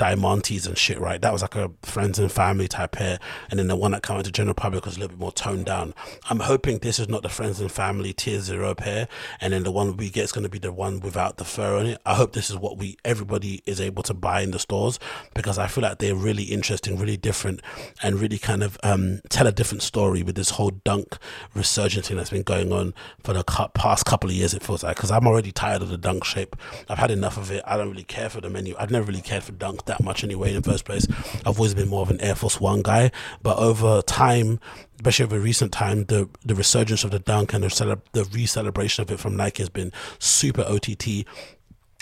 diamantes and shit, right? That was like a friends and family type hair. And then the one that came out to general public was a little bit more toned down. I'm hoping this is not the friends and family tier zero pair. And then the one we get is going to be the one without the fur on it. I hope this is what we, everybody is able to buy in the stores because I feel like they're really interesting, really different and really kind of, um, tell a different story with this whole dunk resurgence thing that's been going on for the past couple of years. It feels like, cause I'm already tired of the dunk shape. I've had enough of it. I don't really care for the menu. I've never really cared for dunk that much anyway in the first place. I've always been more of an Air Force One guy, but over time, especially over recent time, the the resurgence of the dunk and the, cele- the re-celebration of it from Nike has been super OTT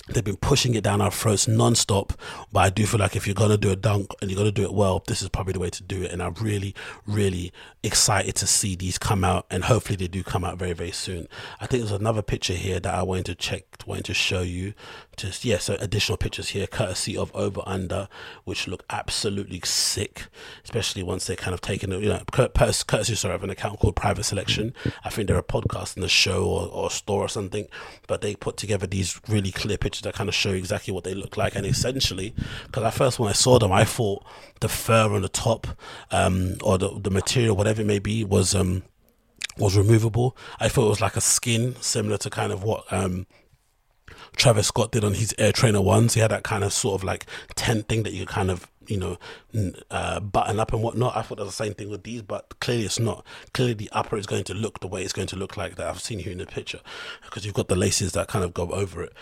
they've been pushing it down our throats non-stop but i do feel like if you're to do a dunk and you're to do it well this is probably the way to do it and i'm really really excited to see these come out and hopefully they do come out very very soon. I think there's another picture here that i wanted to check wanted to show you just yeah so additional pictures here courtesy of over under which look absolutely sick especially once they're kind of taken you know courtesy sorry of an account called private selection i think they're a podcast in the show or, or a store or something but they put together these really clear pictures pictures that kind of show exactly what they look like. And essentially, because at first when I saw them, I thought the fur on the top um, or the, the material, whatever it may be, was um, was removable. I thought it was like a skin, similar to kind of what um, Travis Scott did on his Air Trainer ones. He had that kind of sort of like tent thing that you kind of you know uh, button up and whatnot. I thought that was the same thing with these, but clearly it's not. Clearly the upper is going to look the way it's going to look like that I've seen here in the picture because you've got the laces that kind of go over it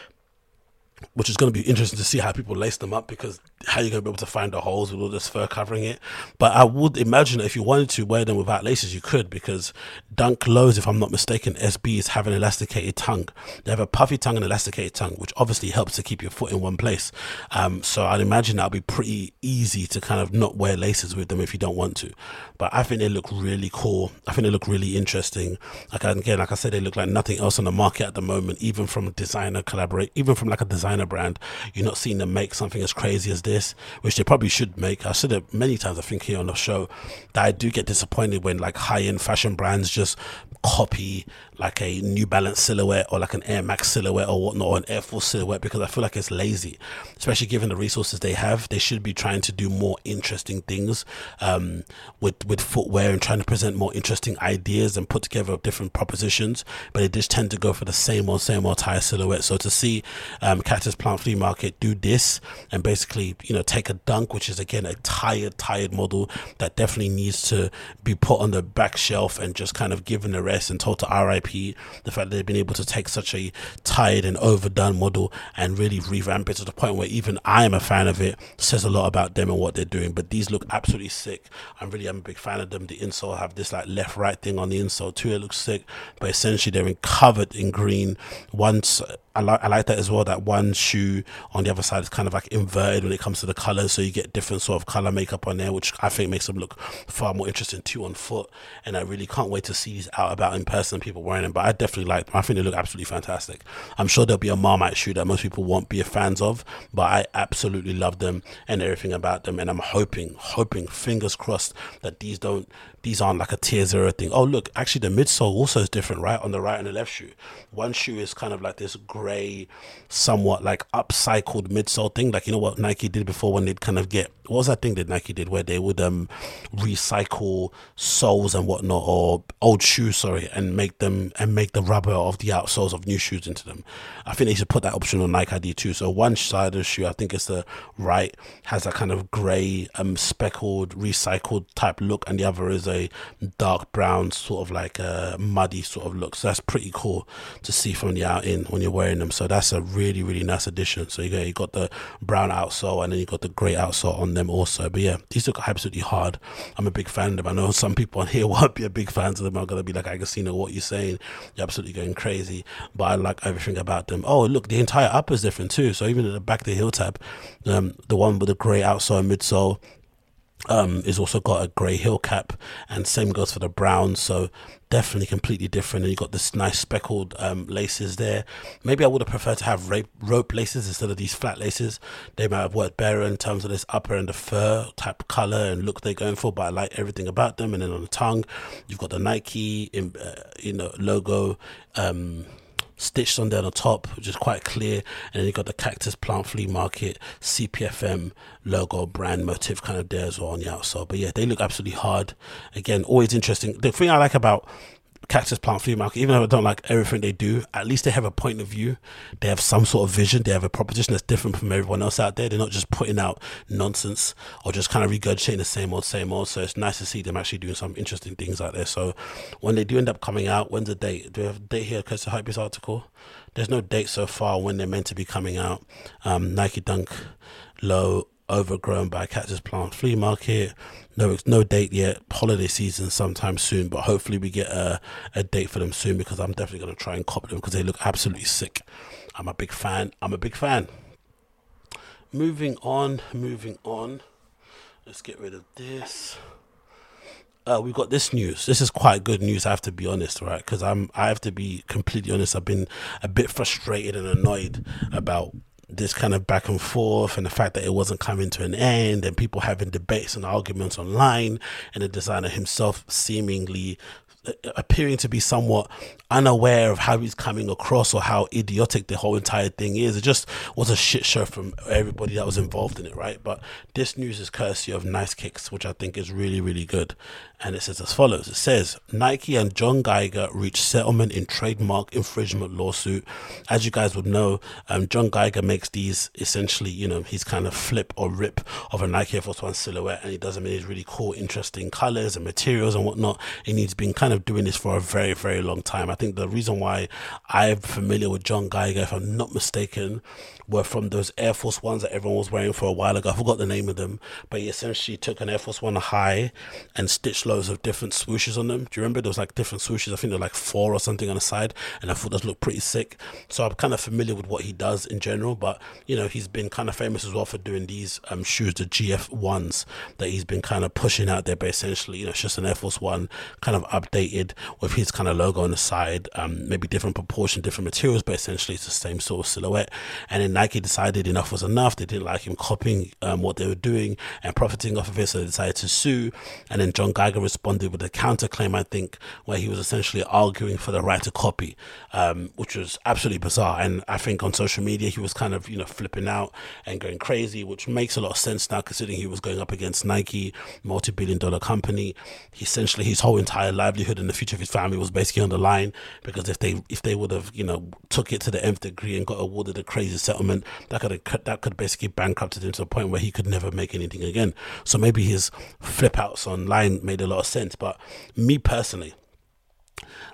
which is going to be interesting to see how people lace them up because how you're going to be able to find the holes with all this fur covering it. But I would imagine if you wanted to wear them without laces, you could because Dunk Lows, if I'm not mistaken, SBs have an elasticated tongue. They have a puffy tongue and elasticated tongue, which obviously helps to keep your foot in one place. Um, so I'd imagine that'll be pretty easy to kind of not wear laces with them if you don't want to. But I think they look really cool. I think they look really interesting. Like again, like I said, they look like nothing else on the market at the moment, even from a designer collaborate, even from like a designer designer brand. You're not seeing them make something as crazy as this, which they probably should make. I said it many times, I think, here on the show, that I do get disappointed when like high end fashion brands just copy like a New Balance silhouette or like an Air Max silhouette or whatnot, or an Air Force silhouette because I feel like it's lazy, especially given the resources they have. They should be trying to do more interesting things um, with with footwear and trying to present more interesting ideas and put together different propositions. But they just tend to go for the same old same old tire silhouette. So to see um, Cactus Plant Flea Market do this and basically you know take a dunk, which is again a tired tired model that definitely needs to be put on the back shelf and just kind of given a rest and told to RIP the fact that they've been able to take such a tired and overdone model and really revamp it to the point where even I am a fan of it says a lot about them and what they're doing. But these look absolutely sick. I'm really I'm a big fan of them. The insole have this like left right thing on the insole too. It looks sick, but essentially they're in covered in green. Once I like I like that as well. That one shoe on the other side is kind of like inverted when it comes to the colors, so you get different sort of color makeup on there, which I think makes them look far more interesting too on foot. And I really can't wait to see these out about in person, people wearing them. But I definitely like them. I think they look absolutely fantastic. I'm sure there'll be a Marmite shoe that most people won't be fans of, but I absolutely love them and everything about them. And I'm hoping, hoping, fingers crossed that these don't these aren't like a tier zero thing. Oh, look, actually, the midsole also is different, right? On the right and the left shoe. One shoe is kind of like this gray, somewhat like upcycled midsole thing. Like, you know what Nike did before when they'd kind of get, what was that thing that Nike did where they would um recycle soles and whatnot, or old shoes, sorry, and make them, and make the rubber of the outsoles of new shoes into them. I think they should put that option on Nike ID too. So one side of the shoe, I think it's the right, has that kind of gray, um, speckled, recycled type look, and the other is a dark brown, sort of like a muddy sort of look. So that's pretty cool to see from the out in when you're wearing them. So that's a really, really nice addition. So you got, you got the brown outsole and then you got the grey outsole on them also. But yeah, these look absolutely hard. I'm a big fan of them. I know some people on here won't be a big fans of them. I'm gonna be like, know what you're saying. You're absolutely going crazy. But I like everything about them. Oh, look, the entire upper is different too. So even at the back the heel tab, um, the one with the grey outsole and midsole um, is also got a grey heel cap, and same goes for the brown. So definitely completely different. And you got this nice speckled um, laces there. Maybe I would have preferred to have rope, rope laces instead of these flat laces. They might have worked better in terms of this upper and the fur type color and look they're going for. But I like everything about them. And then on the tongue, you've got the Nike, uh, you know, logo. Um, stitched on there on the top, which is quite clear. And then you got the Cactus Plant Flea Market CPFM logo brand motif kind of there as well on the outside. But yeah, they look absolutely hard. Again, always interesting. The thing I like about Cactus Plant Flea Market, even though I don't like everything they do, at least they have a point of view. They have some sort of vision. They have a proposition that's different from everyone else out there. They're not just putting out nonsense or just kind of regurgitating the same old, same old. So it's nice to see them actually doing some interesting things out there. So when they do end up coming out, when's the date? Do we have a date here? Because the hype Hypebeast article. There's no date so far when they're meant to be coming out. Um, Nike Dunk Low overgrown by Cactus Plant Flea Market. No, it's no date yet. Holiday season sometime soon, but hopefully we get a, a date for them soon because I'm definitely going to try and copy them because they look absolutely sick. I'm a big fan. I'm a big fan. Moving on, moving on. Let's get rid of this. Uh, we've got this news. This is quite good news. I have to be honest, right? Because I'm, I have to be completely honest. I've been a bit frustrated and annoyed about this kind of back and forth and the fact that it wasn't coming to an end and people having debates and arguments online and the designer himself seemingly uh, appearing to be somewhat unaware of how he's coming across or how idiotic the whole entire thing is. It just was a shit show from everybody that was involved in it, right? But this news is courtesy of Nice Kicks, which I think is really, really good. And it says as follows It says Nike and John Geiger reached settlement in trademark infringement lawsuit. As you guys would know, um, John Geiger makes these essentially, you know, he's kind of flip or rip of a Nike Air Force One silhouette, and he does them in these really cool, interesting colors and materials and whatnot. And he's been kind of doing this for a very, very long time. I think the reason why I'm familiar with John Geiger, if I'm not mistaken, were from those Air Force Ones that everyone was wearing for a while ago. I forgot the name of them, but he essentially took an Air Force One high and stitched loads of different swooshes on them. Do you remember? There was like different swooshes. I think they're like four or something on the side, and I thought those looked pretty sick. So I'm kind of familiar with what he does in general, but you know, he's been kind of famous as well for doing these um, shoes, the GF ones that he's been kind of pushing out there. But essentially, you know, it's just an Air Force One kind of updated with his kind of logo on the side applied um, maybe different proportion, different materials, but essentially it's the same sort of silhouette. And then Nike decided enough was enough. They didn't like him copying um, what they were doing and profiting off of it, so they decided to sue. And then John Geiger responded with a counterclaim, I think, where he was essentially arguing for the right to copy, um, which was absolutely bizarre. And I think on social media he was kind of you know flipping out and going crazy, which makes a lot of sense now considering he was going up against Nike, multi-billion dollar company. He essentially his whole entire livelihood and the future of his family was basically on the line because if they if they would have you know took it to the nth degree and got awarded a crazy settlement, that could have, that could basically bankrupted him to a point where he could never make anything again. So maybe his flip outs online made a lot of sense. But me personally,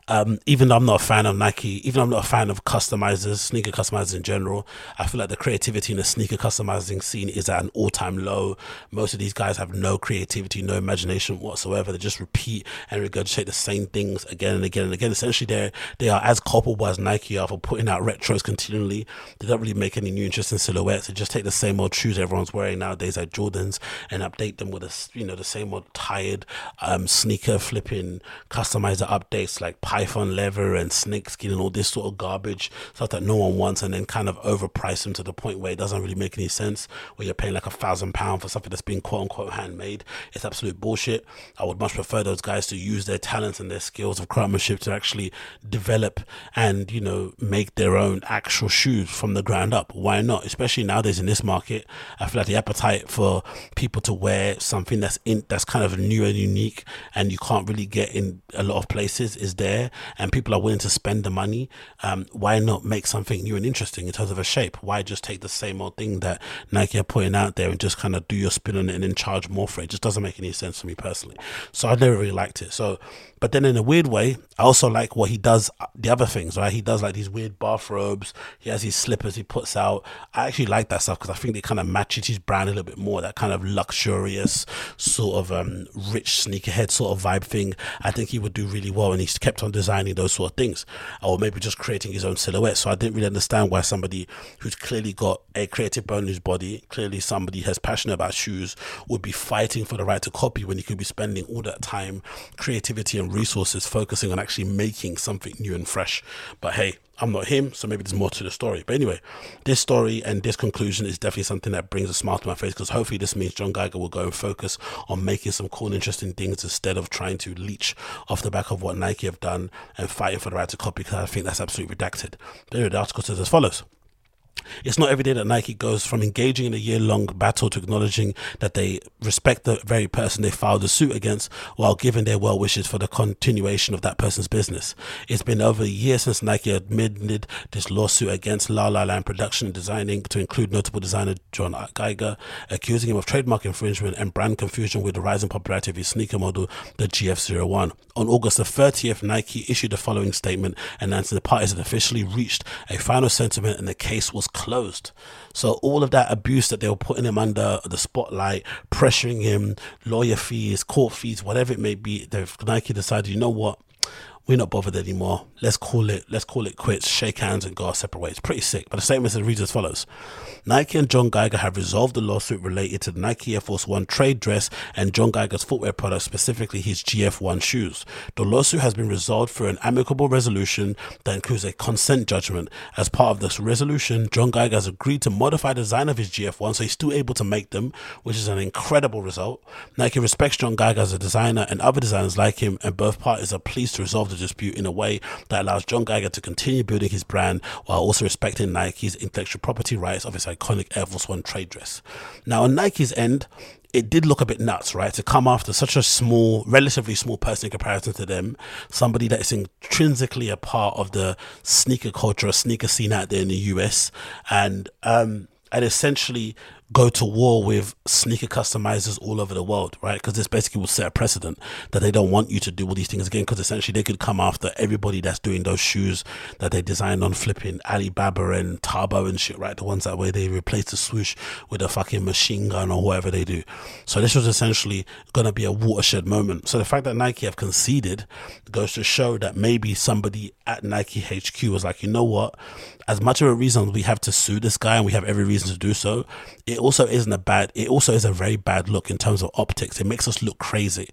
um, even though I'm not a fan of Nike, even though I'm not a fan of customizers, sneaker customizers in general, I feel like the creativity in the sneaker customizing scene is at an all time low. Most of these guys have no creativity, no imagination whatsoever. They just repeat and regurgitate the same things again and again and again. Essentially, they they are as culpable as Nike are for putting out retros continually. They don't really make any new interesting silhouettes. They just take the same old shoes everyone's wearing nowadays, like Jordans, and update them with a you know the same old tired um, sneaker flipping customizer updates like python leather and snakeskin and all this sort of garbage stuff that no one wants and then kind of overprice them to the point where it doesn't really make any sense where you're paying like a thousand pound for something that's been quote unquote handmade. It's absolute bullshit. I would much prefer those guys to use their talents and their skills of craftsmanship to actually develop and you know make their own actual shoes from the ground up. Why not? Especially nowadays in this market i feel like the appetite for people to wear something that's in that's kind of new and unique and you can't really get in a lot of places is there and people are willing to spend the money, um, why not make something new and interesting in terms of a shape? Why just take the same old thing that Nike are putting out there and just kind of do your spin on it and then charge more for it? It just doesn't make any sense to me personally. So I never really liked it. So, but then in a weird way, I also like what he does, uh, the other things, right? He does like these weird bathrobes. He has his slippers he puts out. I actually like that stuff because I think they kind of matches his brand a little bit more. That kind of luxurious, sort of um, rich sneakerhead sort of vibe thing. I think he would do really well, and he's kept on designing those sort of things, or maybe just creating his own silhouette. So I didn't really understand why somebody who's clearly got a creative bone in his body, clearly somebody who's passionate about shoes, would be fighting for the right to copy when he could be spending all that time, creativity, and resources focusing on actually making something new and fresh. But hey, I'm not him, so maybe there's more to the story. But anyway, this story and this conclusion is definitely something that brings a smile to my face because hopefully this means John Geiger will go and focus on making some cool and interesting things instead of trying to leech off the back of what Nike have done and fighting for the right to copy because I think that's absolutely redacted. Anyway, the article says as follows. It's not every day that Nike goes from engaging in a year long battle to acknowledging that they respect the very person they filed a suit against while giving their well wishes for the continuation of that person's business. It's been over a year since Nike admitted this lawsuit against La La Land Production and Designing to include notable designer John Geiger, accusing him of trademark infringement and brand confusion with the rising popularity of his sneaker model, the GF01. On August the 30th, Nike issued the following statement announcing the parties had officially reached a final settlement and the case was closed. So all of that abuse that they were putting him under the spotlight, pressuring him, lawyer fees, court fees, whatever it may be, they've Nike decided, you know what? We're not bothered anymore. Let's call it let's call it quits, shake hands and go our separate ways. Pretty sick. But the statement reads as follows. Nike and John Geiger have resolved the lawsuit related to the Nike Air Force One trade dress and John Geiger's footwear products, specifically his GF1 shoes. The lawsuit has been resolved through an amicable resolution that includes a consent judgment. As part of this resolution, John Geiger has agreed to modify the design of his GF1 so he's still able to make them, which is an incredible result. Nike respects John Geiger as a designer and other designers like him, and both parties are pleased to resolve the dispute in a way that allows John Geiger to continue building his brand while also respecting Nike's intellectual property rights of his iconic Air Force One trade dress. Now, on Nike's end, it did look a bit nuts, right? To come after such a small, relatively small person in comparison to them, somebody that is intrinsically a part of the sneaker culture, sneaker scene out there in the US, and um, and essentially go to war with sneaker customizers all over the world, right? Because this basically will set a precedent that they don't want you to do all these things again. Because essentially, they could come after everybody that's doing those shoes that they designed on flipping Alibaba and Taobao and shit, right? The ones that way they replace the swoosh with a fucking machine gun or whatever they do. So this was essentially going to be a watershed moment. So the fact that Nike have conceded goes to show that maybe somebody at Nike HQ was like, you know what? As much of a reason we have to sue this guy, and we have every reason to do so, it also isn't a bad. It also is a very bad look in terms of optics. It makes us look crazy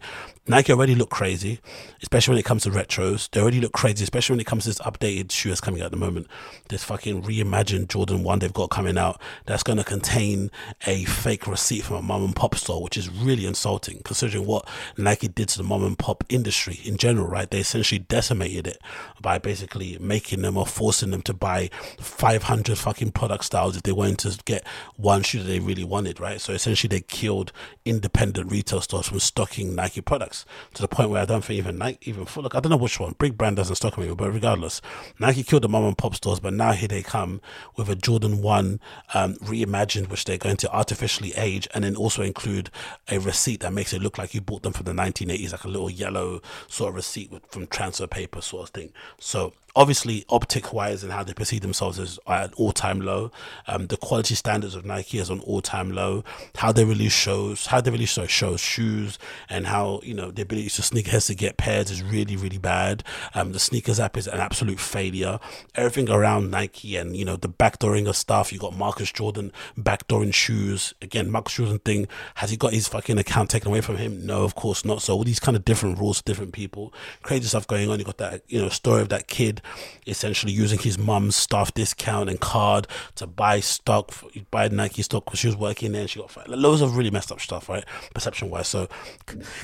Nike already look crazy, especially when it comes to retros. They already look crazy, especially when it comes to this updated shoe that's coming out at the moment. This fucking reimagined Jordan 1 they've got coming out that's going to contain a fake receipt from a mom and pop store, which is really insulting considering what Nike did to the mom and pop industry in general, right? They essentially decimated it by basically making them or forcing them to buy 500 fucking product styles if they wanted to get one shoe that they really wanted, right? So essentially they killed independent retail stores from stocking Nike products to the point where I don't think even Nike, even full, look, I don't know which one, Big Brand doesn't stock them, but regardless, Nike killed the mom and pop stores, but now here they come with a Jordan 1 um, reimagined, which they're going to artificially age and then also include a receipt that makes it look like you bought them from the 1980s, like a little yellow sort of receipt with, from transfer paper sort of thing. So obviously optic wise and how they perceive themselves is at an all-time low. Um, the quality standards of nike is on all-time low. How they release shows how they release shows shoes and how you know the ability to sneakerheads to get pairs is really really bad. Um, the sneakers app is an absolute failure. Everything around nike and you know the backdooring of stuff you got marcus jordan backdooring shoes. Again marcus jordan thing has he got his fucking account taken away from him? No of course not. So all these kind of different rules different people. Crazy stuff going on. You got that you know story of that kid essentially using his mum's staff discount and card to buy stock, buy Nike stock because she was working there and she got fired. loads of really messed up stuff, right? Perception wise. So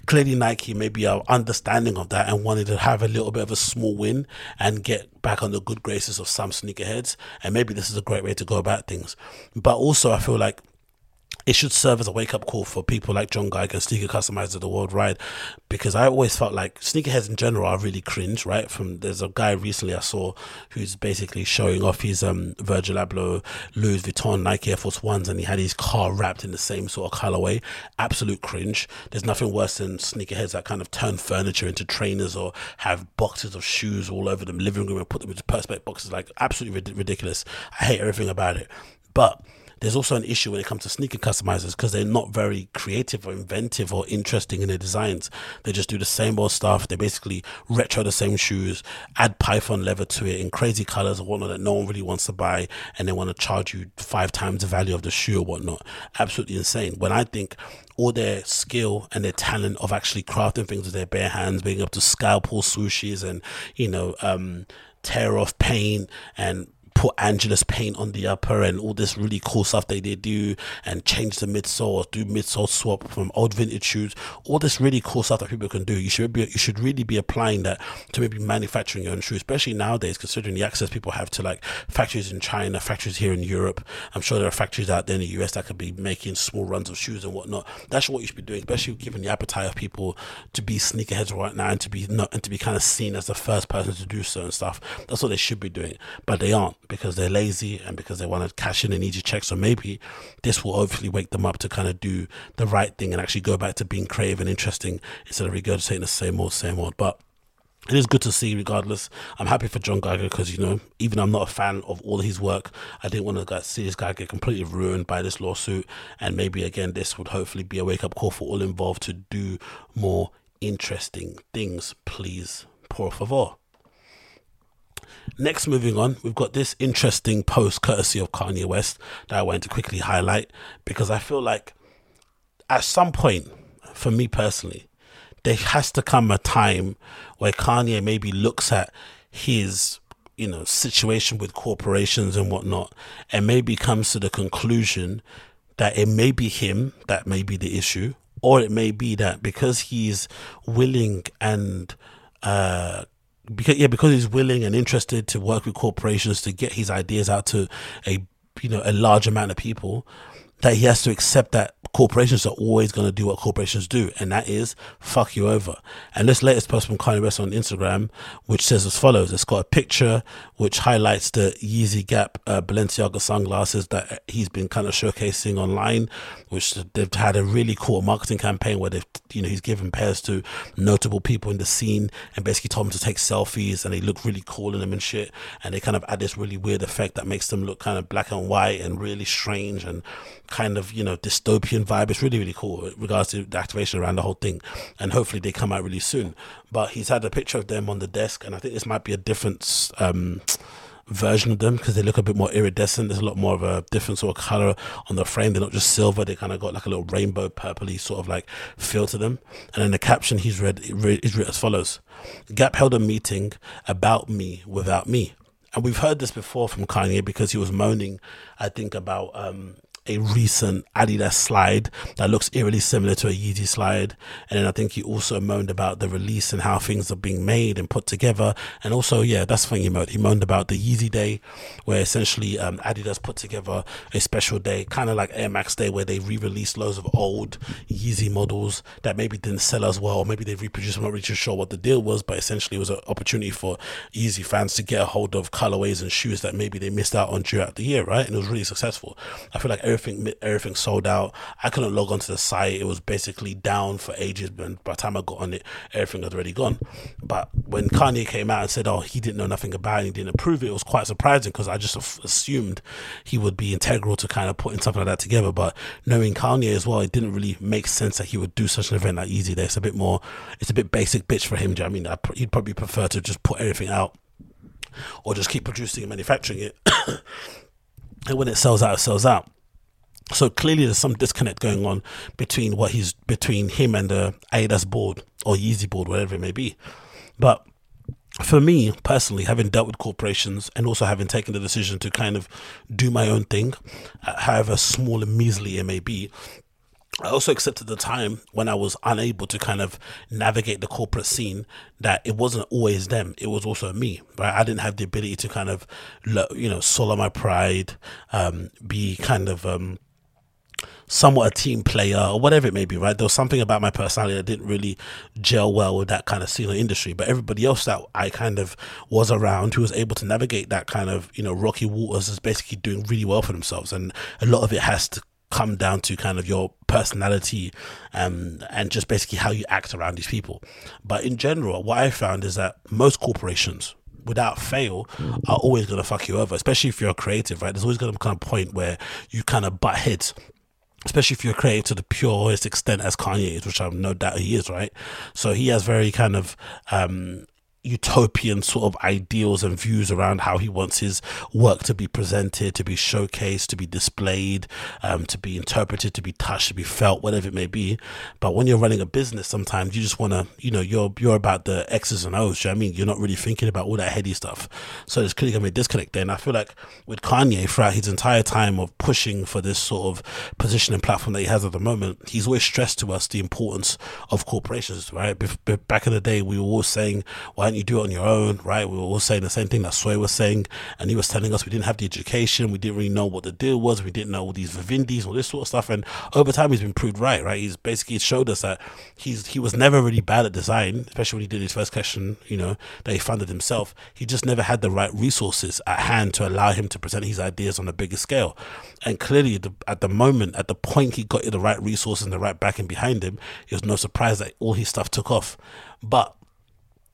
clearly, Nike maybe are understanding of that and wanted to have a little bit of a small win and get back on the good graces of some sneakerheads. And maybe this is a great way to go about things. But also, I feel like it should serve as a wake up call for people like John Geiger, sneaker customizers of the world, right? Because I always felt like sneakerheads in general are really cringe, right? From there's a guy recently I saw who's basically showing off his um Virgil Abloh Louis Vuitton Nike Air Force Ones, and he had his car wrapped in the same sort of colorway. Absolute cringe. There's nothing worse than sneakerheads that kind of turn furniture into trainers or have boxes of shoes all over the living room and put them into perspex boxes. Like absolutely ridiculous. I hate everything about it, but there's also an issue when it comes to sneaker customizers because they're not very creative or inventive or interesting in their designs. They just do the same old stuff. They basically retro the same shoes, add python leather to it in crazy colors or whatnot that no one really wants to buy, and they want to charge you five times the value of the shoe or whatnot. Absolutely insane. When I think all their skill and their talent of actually crafting things with their bare hands, being able to scalpel swooshes and you know um, tear off paint and put Angelus paint on the upper and all this really cool stuff that they do and change the midsole, do midsole swap from old vintage shoes, all this really cool stuff that people can do. You should be, you should really be applying that to maybe manufacturing your own shoes, especially nowadays, considering the access people have to like factories in China, factories here in Europe. I'm sure there are factories out there in the US that could be making small runs of shoes and whatnot. That's what you should be doing, especially given the appetite of people to be sneakerheads right now and to be not and to be kind of seen as the first person to do and stuff. That's what they should be doing, but they aren't because they're lazy and because they want to cash in and easy check. So maybe this will hopefully wake them up to kind of do the right thing and actually go back to being creative and interesting instead of regurgitating the same old, same old. But it is good to see regardless i'm happy for john geiger because you know even i'm not a fan of all his work i didn't want to see this guy get completely ruined by this lawsuit and maybe again this would hopefully be a wake-up call for all involved to do more interesting things please por favor Next, moving on, we've got this interesting post courtesy of Kanye West that I want to quickly highlight because I feel like at some point, for me personally, there has to come a time where Kanye maybe looks at his you know situation with corporations and whatnot and maybe comes to the conclusion that it may be him that may be the issue or it may be that because he's willing and uh because yeah because he's willing and interested to work with corporations to get his ideas out to a you know a large amount of people that he has to accept that corporations are always going to do what corporations do, and that is fuck you over. And this latest post from Kanye West on Instagram, which says as follows: It's got a picture which highlights the Yeezy Gap uh, Balenciaga sunglasses that he's been kind of showcasing online, which they've had a really cool marketing campaign where they've you know he's given pairs to notable people in the scene and basically told them to take selfies, and they look really cool in them and shit, and they kind of add this really weird effect that makes them look kind of black and white and really strange and kind of you know dystopian vibe. It's really really cool in regards to the activation around the whole thing, and hopefully they come out really soon. But he's had a picture of them on the desk, and I think this might be a different. Um, version of them because they look a bit more iridescent. There's a lot more of a different sort of color on the frame. They're not just silver. They kind of got like a little rainbow purpley sort of like feel to them. And then the caption he's read is read as follows: Gap held a meeting about me without me. And we've heard this before from Kanye because he was moaning, I think, about um, a recent Adidas slide that looks eerily similar to a Yeezy slide. And then I think he also moaned about the release and how things are being made and put together. And also, yeah, that's the thing he moaned. He moaned about the Yeezy Day, where essentially um, Adidas put together a special day, kind of like Air Max Day, where they re released loads of old Yeezy models that maybe didn't sell as well. Maybe they reproduced. I'm not really sure what the deal was, but essentially it was an opportunity for Yeezy fans to get a hold of colorways and shoes that maybe they missed out on throughout the year, right? And it was really successful. I feel like everything everything sold out. I couldn't log onto the site; it was basically down for ages. And by the time I got on it, everything had already gone. But when Kanye came out and said, "Oh, he didn't know nothing about it, he didn't approve it," it was quite surprising because I just assumed he would be integral to kind of putting something like that together. But knowing Kanye as well, it didn't really make sense that he would do such an event like Yeezy Day. It's a bit more, it's a bit basic bitch for him. Do you know I mean? he'd probably prefer to just put everything out or just keep producing and manufacturing it. and when it sells out, it sells out. So clearly, there's some disconnect going on between what he's between him and the Adidas board or Yeezy board, whatever it may be. But for me personally, having dealt with corporations and also having taken the decision to kind of do my own thing, uh, however small and measly it may be, I also accepted the time when I was unable to kind of navigate the corporate scene that it wasn't always them, it was also me, right? I didn't have the ability to kind of, you know, swallow my pride, um, be kind of, um, somewhat a team player or whatever it may be, right? There was something about my personality that didn't really gel well with that kind of scene industry. But everybody else that I kind of was around who was able to navigate that kind of, you know, rocky waters is basically doing really well for themselves. And a lot of it has to come down to kind of your personality um, and just basically how you act around these people. But in general, what I found is that most corporations, without fail, are always going to fuck you over, especially if you're a creative, right? There's always going to come a point where you kind of butt heads especially if you're creative to the purest extent as Kanye is, which I'm no doubt he is, right? So he has very kind of um, utopian sort of ideals and views around how he wants his work to be presented, to be showcased, to be displayed, um, to be interpreted, to be touched, to be felt, whatever it may be. But when you're running a business, sometimes you just want to, you know, you're you're about the X's and O's. You know I mean, you're not really thinking about all that heady stuff. So there's clearly gonna be a disconnect there. And I feel like with Kanye, throughout his entire time of pushing for this sort of position and platform that he has at the moment, he's always stressed to us the importance of corporations. Right, back in the day, we were always saying, "Why you do it on your own, right? We were all saying the same thing that Sway was saying, and he was telling us we didn't have the education, we didn't really know what the deal was, we didn't know all these Vivindis, all this sort of stuff. And over time, he's been proved right, right? He's basically showed us that he's he was never really bad at design, especially when he did his first question, you know, that he funded himself. He just never had the right resources at hand to allow him to present his ideas on a bigger scale. And clearly, at the moment, at the point he got the right resources and the right backing behind him, it was no surprise that all his stuff took off. But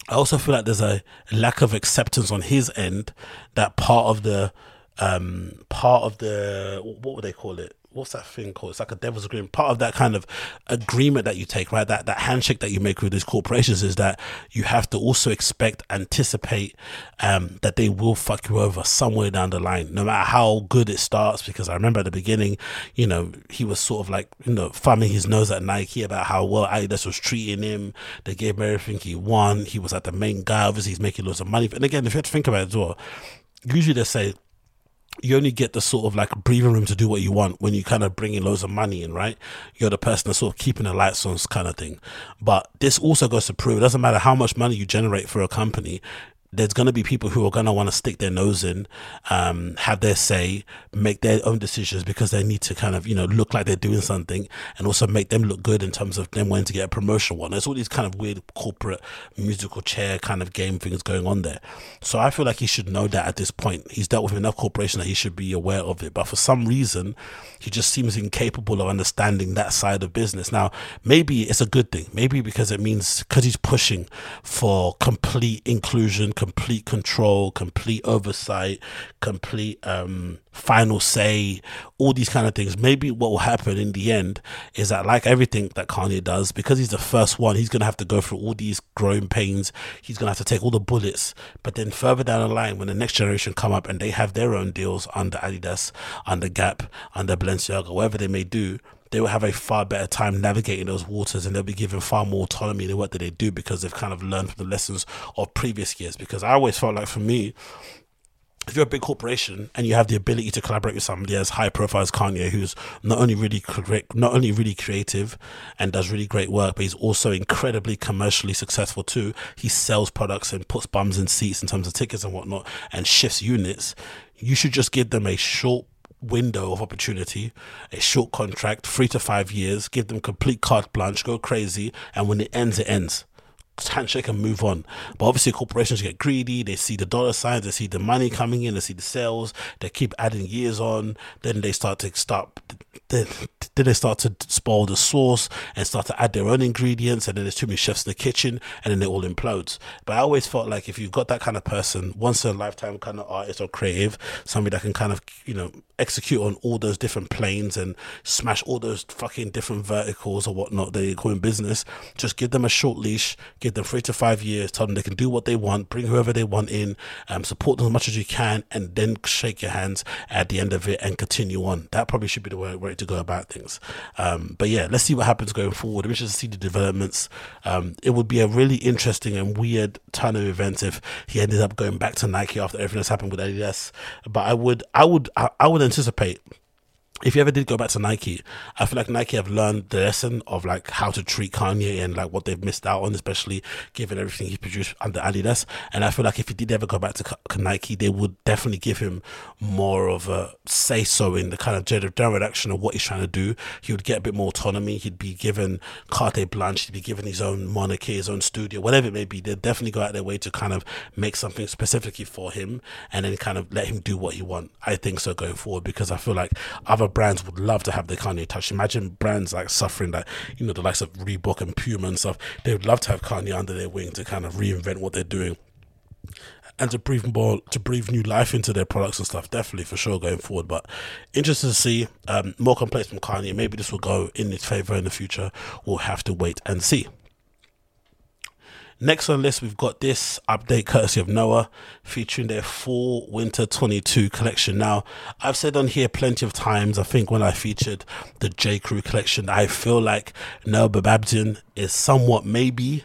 I also feel like there's a lack of acceptance on his end that part of the um part of the what would they call it what's that thing called? It's like a devil's agreement. Part of that kind of agreement that you take, right? That that handshake that you make with these corporations is that you have to also expect, anticipate um, that they will fuck you over somewhere down the line, no matter how good it starts. Because I remember at the beginning, you know, he was sort of like, you know, thumbing his nose at Nike about how well Adidas was treating him. They gave him everything he won. He was like the main guy. Obviously, he's making loads of money. And again, if you have to think about it as well, usually they say you only get the sort of like breathing room to do what you want when you kind of bring in loads of money in, right? You're the person that's sort of keeping the lights on, kind of thing. But this also goes to prove it doesn't matter how much money you generate for a company, there's going to be people who are going to want to stick their nose in, um, have their say, make their own decisions because they need to kind of, you know, look like they're doing something and also make them look good in terms of them wanting to get a promotion one. There's all these kind of weird corporate musical chair kind of game things going on there. So I feel like he should know that at this point. He's dealt with enough corporation that he should be aware of it. But for some reason, he just seems incapable of understanding that side of business. Now, maybe it's a good thing. Maybe because it means because he's pushing for complete inclusion, complete control, complete oversight, complete um, final say, all these kind of things. Maybe what will happen in the end is that, like everything that Kanye does, because he's the first one, he's going to have to go through all these growing pains. He's going to have to take all the bullets. But then further down the line, when the next generation come up and they have their own deals under Adidas, under Gap, under Balenciaga, whatever they may do, they will have a far better time navigating those waters and they'll be given far more autonomy in what they do because they've kind of learned from the lessons of previous years. Because I always felt like for me, if you're a big corporation and you have the ability to collaborate with somebody as high profile as Kanye, who's not only really correct, not only really creative and does really great work, but he's also incredibly commercially successful too. He sells products and puts bums in seats in terms of tickets and whatnot, and shifts units. You should just give them a short window of opportunity, a short contract, three to five years, give them complete carte blanche, go crazy, and when it ends, it ends. Handshake and move on. But obviously, corporations get greedy. They see the dollar signs, they see the money coming in, they see the sales. They keep adding years on. Then they start to stop. Then, then they start to spoil the sauce and start to add their own ingredients. And then there's too many chefs in the kitchen, and then it all implodes. But I always felt like if you've got that kind of person, once in a lifetime kind of artist or creative, somebody that can kind of you know execute on all those different planes and smash all those fucking different verticals or whatnot they call in business, just give them a short leash give them three to five years, tell them they can do what they want, bring whoever they want in, um, support them as much as you can, and then shake your hands at the end of it and continue on. That probably should be the way, way to go about things. Um, but yeah, let's see what happens going forward. We should see the developments. Um, it would be a really interesting and weird turn of events if he ended up going back to Nike after everything that's happened with Adidas. But I would, I would, I, I would anticipate if you ever did go back to Nike, I feel like Nike have learned the lesson of like how to treat Kanye and like what they've missed out on, especially given everything he produced under Adidas. And I feel like if he did ever go back to Nike, they would definitely give him more of a say so in the kind of general direction of what he's trying to do. He would get a bit more autonomy. He'd be given carte blanche. He'd be given his own monarchy, his own studio, whatever it may be. They'd definitely go out of their way to kind of make something specifically for him and then kind of let him do what he want. I think so going forward because I feel like other brands would love to have the Kanye touch. Imagine brands like suffering that, you know, the likes of Reebok and Puma and stuff. They would love to have Kanye under their wing to kind of reinvent what they're doing and to breathe more to breathe new life into their products and stuff definitely for sure going forward but interested to see um, more complaints from Kanye maybe this will go in his favor in the future we'll have to wait and see Next on the list, we've got this update courtesy of Noah featuring their fall winter 22 collection. Now, I've said on here plenty of times, I think when I featured the J. Crew collection, I feel like Noah Babenzien is somewhat maybe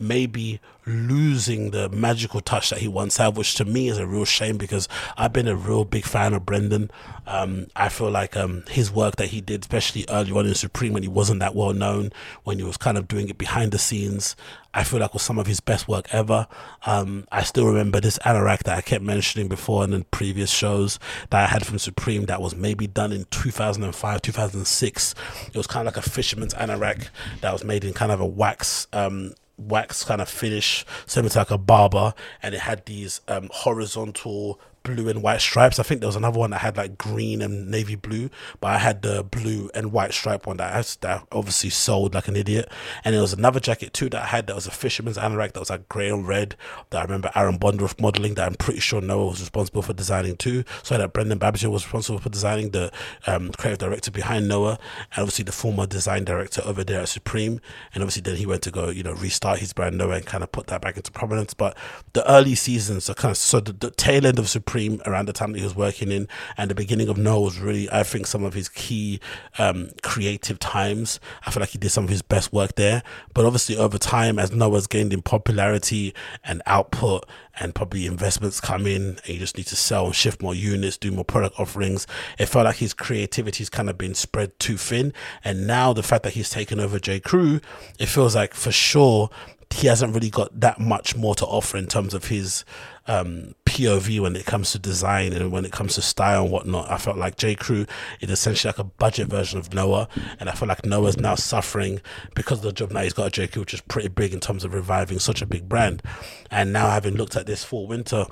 maybe losing the magical touch that he once had, which to me is a real shame because I've been a real big fan of Brendan. Um, I feel like um, his work that he did, especially early on in Supreme when he wasn't that well known, when he was kind of doing it behind the scenes, I feel like was some of his best work ever. Um, I still remember this anorak that I kept mentioning before and in previous shows that I had from Supreme that was maybe done in 2005, 2006. It was kind of like a fisherman's anorak that was made in kind of a wax um, wax kind of finish, similar to like a Barbour, and it had these um, horizontal blue and white stripes. I think there was another one that had like green and navy blue, but I had the blue and white stripe one that I that obviously sold like an idiot. And there was another jacket too that I had that was a fisherman's anorak that was like grey and red that I remember Aaron Bondaroff modeling that I'm pretty sure Noah was responsible for designing too. So that Brendon Babenzien was responsible for designing the um, creative director behind Noah and obviously the former design director over there at Supreme. And obviously then he went to go, you know, restart his brand Noah and kind of put that back into prominence. But the early seasons are kind of so the, the tail end of Supreme Supreme around the time that he was working in, and the beginning of No was really, I think, some of his key um, creative times. I feel like he did some of his best work there. But obviously, over time, as Noah's gained in popularity and output, and probably investments come in, and you just need to sell and shift more units, do more product offerings. It felt like his creativity's kind of been spread too thin, and now the fact that he's taken over J. Crew, it feels like for sure he hasn't really got that much more to offer in terms of his um, POV when it comes to design and when it comes to style and whatnot. I felt like J. Crew is essentially like a budget version of Noah, and I feel like Noah's now suffering because of the job now he's got a J. Crew, which is pretty big in terms of reviving such a big brand. And now having looked at this fall winter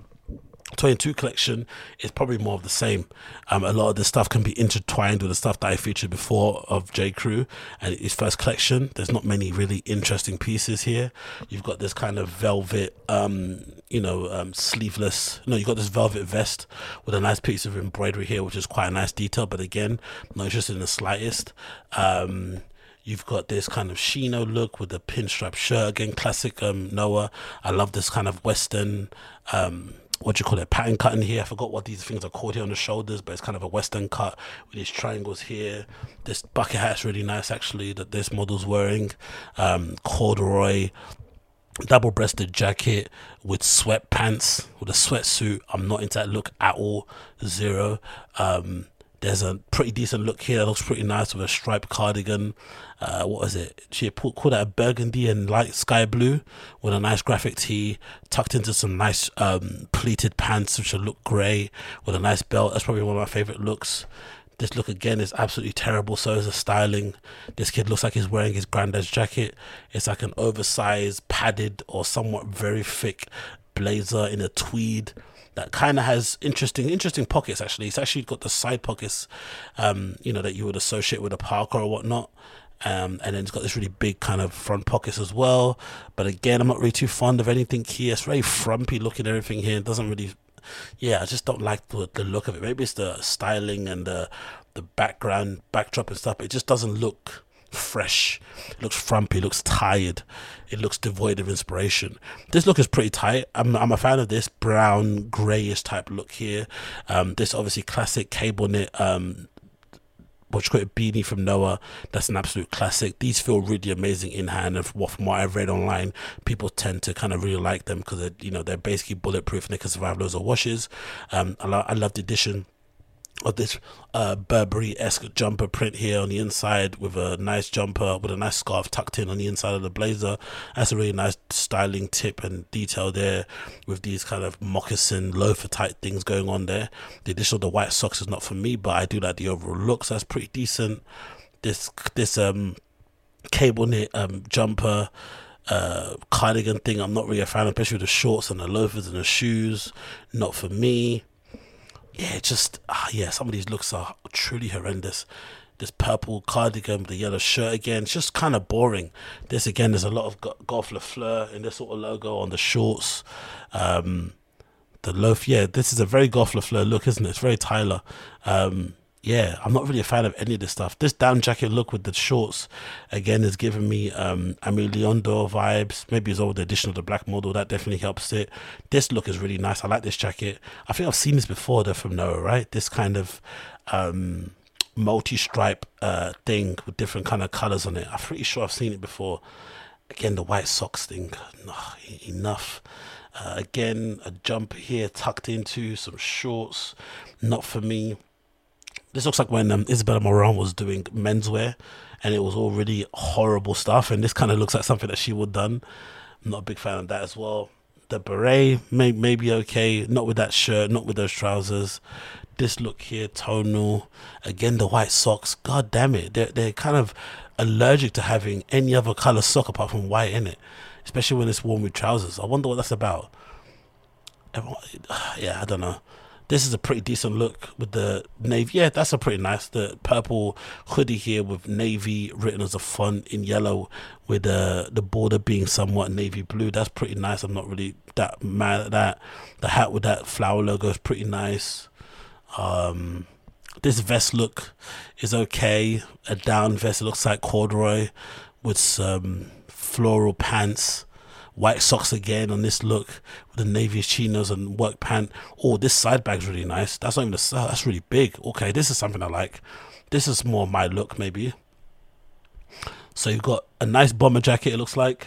22 collection is probably more of the same. Um, a lot of the stuff can be intertwined with the stuff that I featured before of J. Crew and his first collection. There's not many really interesting pieces here. You've got this kind of velvet, um, you know, um, sleeveless. No, you've got this velvet vest with a nice piece of embroidery here, which is quite a nice detail. But again, not interested in the slightest. Um, You've got this kind of chino look with the pinstripe shirt again, classic um, Noah. I love this kind of western um, what do you call it pattern cutting here. I forgot what these things are called here on the shoulders but it's kind of a western cut with these triangles here. This bucket hat's really nice actually that this model's wearing. Um, corduroy double breasted jacket with sweatpants with a sweatsuit. I'm not into that look at all. Zero. Um, there's a pretty decent look here. Looks pretty nice with a striped cardigan. Uh, what is it? She put, called that a burgundy and light sky blue with a nice graphic tee tucked into some nice um, pleated pants, which look grey with a nice belt. That's probably one of my favorite looks. This look again is absolutely terrible. So is the styling. This kid looks like he's wearing his granddad's jacket. It's like an oversized, padded, or somewhat very thick blazer in a tweed that kind of has interesting interesting pockets actually. It's actually got the side pockets um, you know that you would associate with a parker or whatnot. Um, and then it's got this really big kind of front pockets as well. But again i'm not really too fond of anything here. It's very frumpy looking everything here. It doesn't really yeah i just don't like the, the look of it. Maybe it's the styling and the the background backdrop and stuff it just doesn't look fresh. It looks frumpy, looks tired. It looks devoid of inspiration. This look is pretty tight. I'm, I'm a fan of this brown, greyish type look here. Um, this obviously classic cable knit um, what you call it, beanie from Noah. That's an absolute classic. These feel really amazing in hand, and from what I've read online, people tend to kind of really like them because you know they're basically bulletproof and they can survive loads of washes. Um, I, lo- I love the addition of this uh, Burberry-esque jumper print here on the inside with a nice jumper with a nice scarf tucked in on the inside of the blazer. That's a really nice styling tip and detail there with these kind of moccasin loafer type things going on there. The addition of the white socks is not for me, but I do like the overall looks. That's pretty decent. This this um cable knit um jumper uh, cardigan thing I'm not really a fan especially with the shorts and the loafers and the shoes. Not for me yeah, just ah, yeah, some of these looks are truly horrendous. This purple cardigan, the yellow shirt again, it's just kind of boring. This again, there's a lot of Golf Le Fleur in this sort of logo on the shorts. Um, the loaf, yeah, this is a very Golf Le Fleur look, isn't it? It's very Tyler. Um, yeah, I'm not really a fan of any of this stuff. This down jacket look with the shorts, again, is giving me um Aimé Leon Dore vibes. Maybe it's all the addition of the black model that definitely helps it. This look is really nice. I like this jacket. I think I've seen this before. They're from Noah, right? This kind of um multi-stripe uh thing with different kind of colors on it. I'm pretty sure I've seen it before. Again, the white socks thing. enough. Uh, again, a jumper here tucked into some shorts. Not for me this looks like when um, Isabel Marant was doing menswear and it was all really horrible stuff. And this kind of looks like something that she would done. I'm not a big fan of that as well. The beret may, may be okay, not with that shirt, not with those trousers. This look here, tonal. Again, the white socks. God damn it. They're, they're kind of allergic to having any other color sock apart from white in it, especially when it's worn with trousers. I wonder what that's about. Everyone, yeah, I don't know. This is a pretty decent look with the navy. Yeah, that's a pretty nice. The purple hoodie here with navy written as a font in yellow with the the border being somewhat navy blue. That's pretty nice. I'm not really that mad at that. The hat with that flower logo is pretty nice. Um, this vest look is okay. A down vest. It looks like corduroy with some floral pants white socks again on this look with the navy chinos and work pant. Oh, this side bag's really nice. That's not even the that's really big. Okay, this is something I like. This is more my look maybe. So you've got a nice bomber jacket. It looks like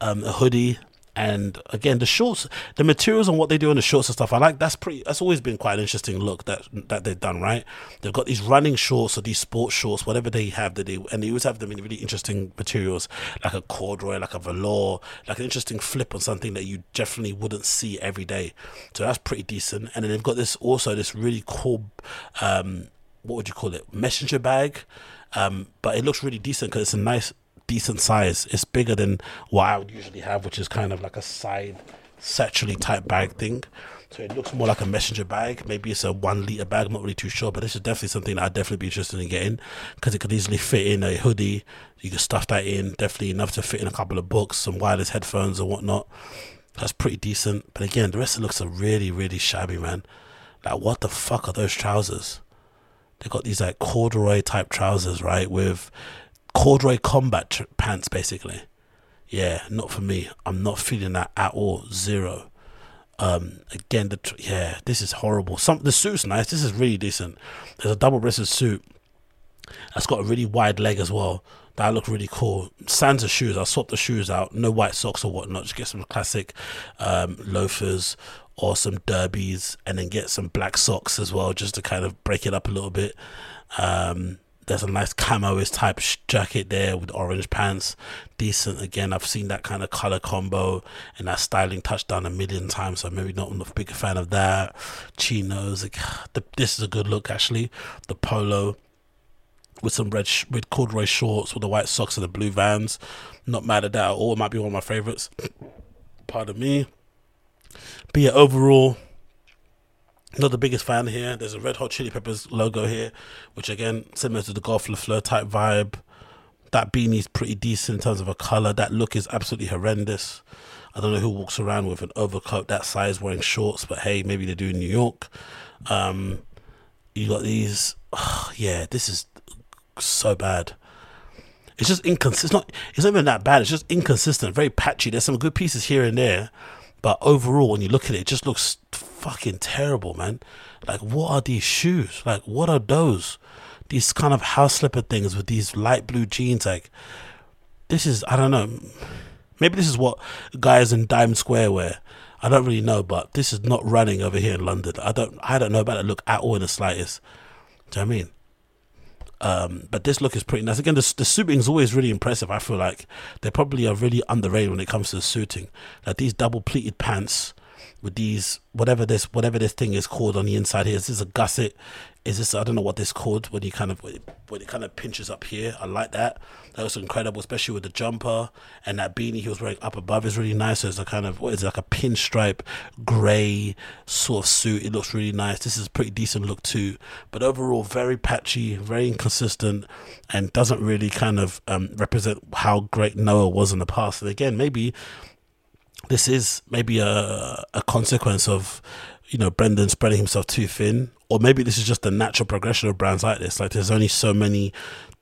um, a hoodie, and again the shorts the materials and what they do in the shorts and stuff i like that's pretty that's always been quite an interesting look that that they've done right? They've got these running shorts or these sports shorts whatever they have that they and they always have them in really interesting materials like a corduroy like a velour like an interesting flip on something that you definitely wouldn't see every day. So that's pretty decent. And then they've got this also this really cool um what would you call it? Messenger bag. Um, but it looks really decent because it's a nice decent size. It's bigger than what I would usually have, which is kind of like a side satchel type bag thing. So it looks more like a messenger bag. Maybe it's a one liter bag. I'm not really too sure, but this is definitely something that I'd definitely be interested in getting because it could easily fit in a hoodie. You could stuff that in, definitely enough to fit in a couple of books, some wireless headphones and whatnot. That's pretty decent. But again, the rest of the looks are really, really shabby, man. Like, what the fuck are those trousers? They got these like corduroy type trousers, right? With corduroy combat tr- pants, basically. Yeah, not for me. I'm not feeling that at all. Zero. Um, again, the tr- yeah, this is horrible. Some the suit's nice. This is really decent. There's a double-breasted suit that's got a really wide leg as well. That look really cool. Sans shoes. I'll swap the shoes out. No white socks or whatnot. Just get some classic um, loafers or some derbies, and then get some black socks as well, just to kind of break it up a little bit. Um, there's a nice camoist type jacket there with orange pants. Decent. Again, I've seen that kind of color combo and that styling touchdown a million times, so maybe not a big fan of that. Chinos. Like, the, this is a good look actually. The polo with some red sh- with corduroy shorts with the white socks and the blue vans. Not mad at that at all. It might be one of my favorites. Pardon me. But yeah, overall, not the biggest fan here. There's a Red Hot Chili Peppers logo here, which again similar to the Golf Le Fleur type vibe. That beanie's pretty decent in terms of a color. That look is absolutely horrendous. I don't know who walks around with an overcoat that size wearing shorts, but hey, maybe they do in New York. Um, you got these. yeah, this is so bad. It's just inconsistent. It's not. It's not even that bad. It's just inconsistent. Very patchy. There's some good pieces here and there, but overall, when you look at it, it just looks fucking terrible, man. Like, what are these shoes? Like, what are those? These kind of house slipper things with these light blue jeans. Like, this is. I don't know. Maybe this is what guys in Dime Square wear. I don't really know, but this is not running over here in London. I don't. I don't know about the look at all in the slightest. Do you know what I mean? Um, but this look is pretty nice. Again, the, the suiting is always really impressive. I feel like they probably are really underrated when it comes to the suiting. Like these double pleated pants with these whatever this whatever this thing is called on the inside here. Is this a gusset? Is this I don't know what this called when you kind of when it kind of pinches up here. I like that. That was incredible, especially with the jumper and that beanie he was wearing up above is really nice. So it's a kind of what is it, like a pinstripe grey sort of suit. It looks really nice. This is a pretty decent look too, but overall very patchy, very inconsistent, and doesn't really kind of um, represent how great Noah was in the past. And again, maybe this is maybe a a consequence of you know Brendan spreading himself too thin, or maybe this is just the natural progression of brands like this. Like there's only so many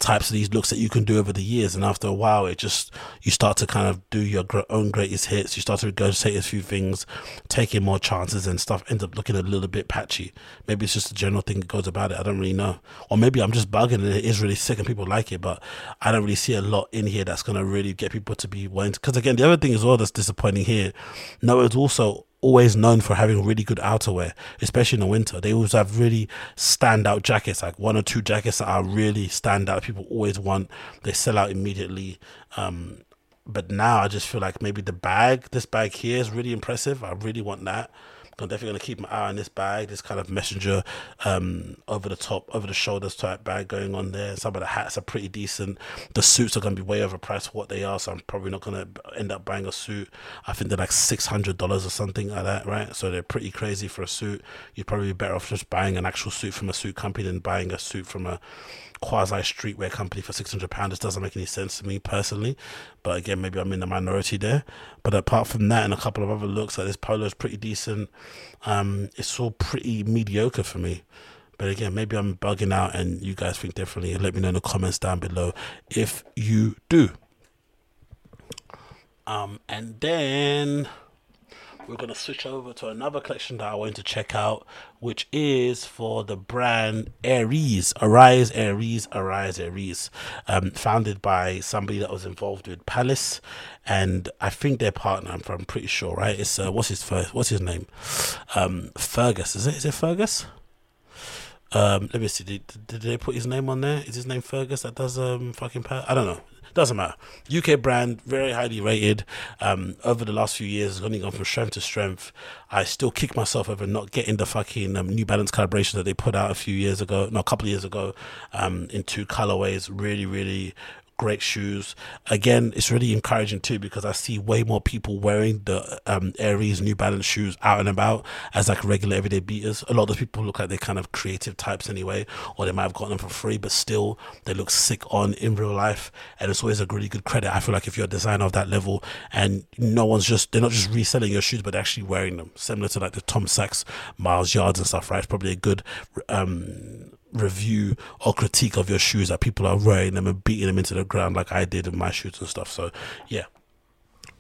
types of these looks that you can do over the years, and after a while, it just you start to kind of do your own greatest hits. You start to regurgitate a few things, taking more chances, and stuff ends up looking a little bit patchy. Maybe it's just a general thing that goes about it. I don't really know, or maybe I'm just bugging and it is really sick and people like it, but I don't really see a lot in here that's gonna really get people to be wanting. Because again, the other thing as well that's disappointing here, no, it's also always known for having really good outerwear, especially in the winter. They always have really standout jackets, like one or two jackets that are really standout. People always want. They sell out immediately. Um, but now I just feel like maybe the bag, this bag here, is really impressive. I really want that. I'm definitely going to keep my eye on this bag, this kind of messenger um, over the top, over the shoulders type bag going on there. Some of the hats are pretty decent. The suits are going to be way overpriced for what they are, so I'm probably not going to end up buying a suit. I think they're like $600 or something like that, right? So they're pretty crazy for a suit. You'd probably be better off just buying an actual suit from a suit company than buying a suit from a quasi streetwear company for six hundred pounds. This doesn't make any sense to me personally. But again, maybe I'm in the minority there. But apart from that, and a couple of other looks, like this polo is pretty decent. Um, it's all pretty mediocre for me. But again, maybe I'm bugging out, and you guys think differently. Let me know in the comments down below if you do. Um, and then we're going to switch over to another collection that I want to check out, which is for the brand Aries. Arise, Aries, Arise, Aries. Um, founded by somebody that was involved with Palace, and I think their partner. I'm, pretty sure, right? It's uh, what's his first? What's his name? Um, Fergus. Is it? Is it Fergus? Um, let me see. Did, did they put his name on there? Is his name Fergus? That does um fucking. Pa- I don't know. Doesn't matter. UK brand, very highly rated. Um, over the last few years, it's only gone from strength to strength. I still kick myself over not getting the fucking um, New Balance calibration that they put out a few years ago, no, a couple of years ago, um, in two colorways. Really, really great shoes. Again, it's really encouraging too because I see way more people wearing the um, Aries New Balance shoes out and about as like regular everyday beaters. A lot of people look like they're kind of creative types anyway, or they might have gotten them for free, but still they look sick on in real life. And it's always a really good credit. I feel like if you're a designer of that level and no one's just, they're not just reselling your shoes, but actually wearing them, similar to like the Tom Sachs Mars Yards and stuff, right? It's probably a good um, review or critique of your shoes that people are wearing them and beating them into the ground like I did in my shoes and stuff. So, yeah.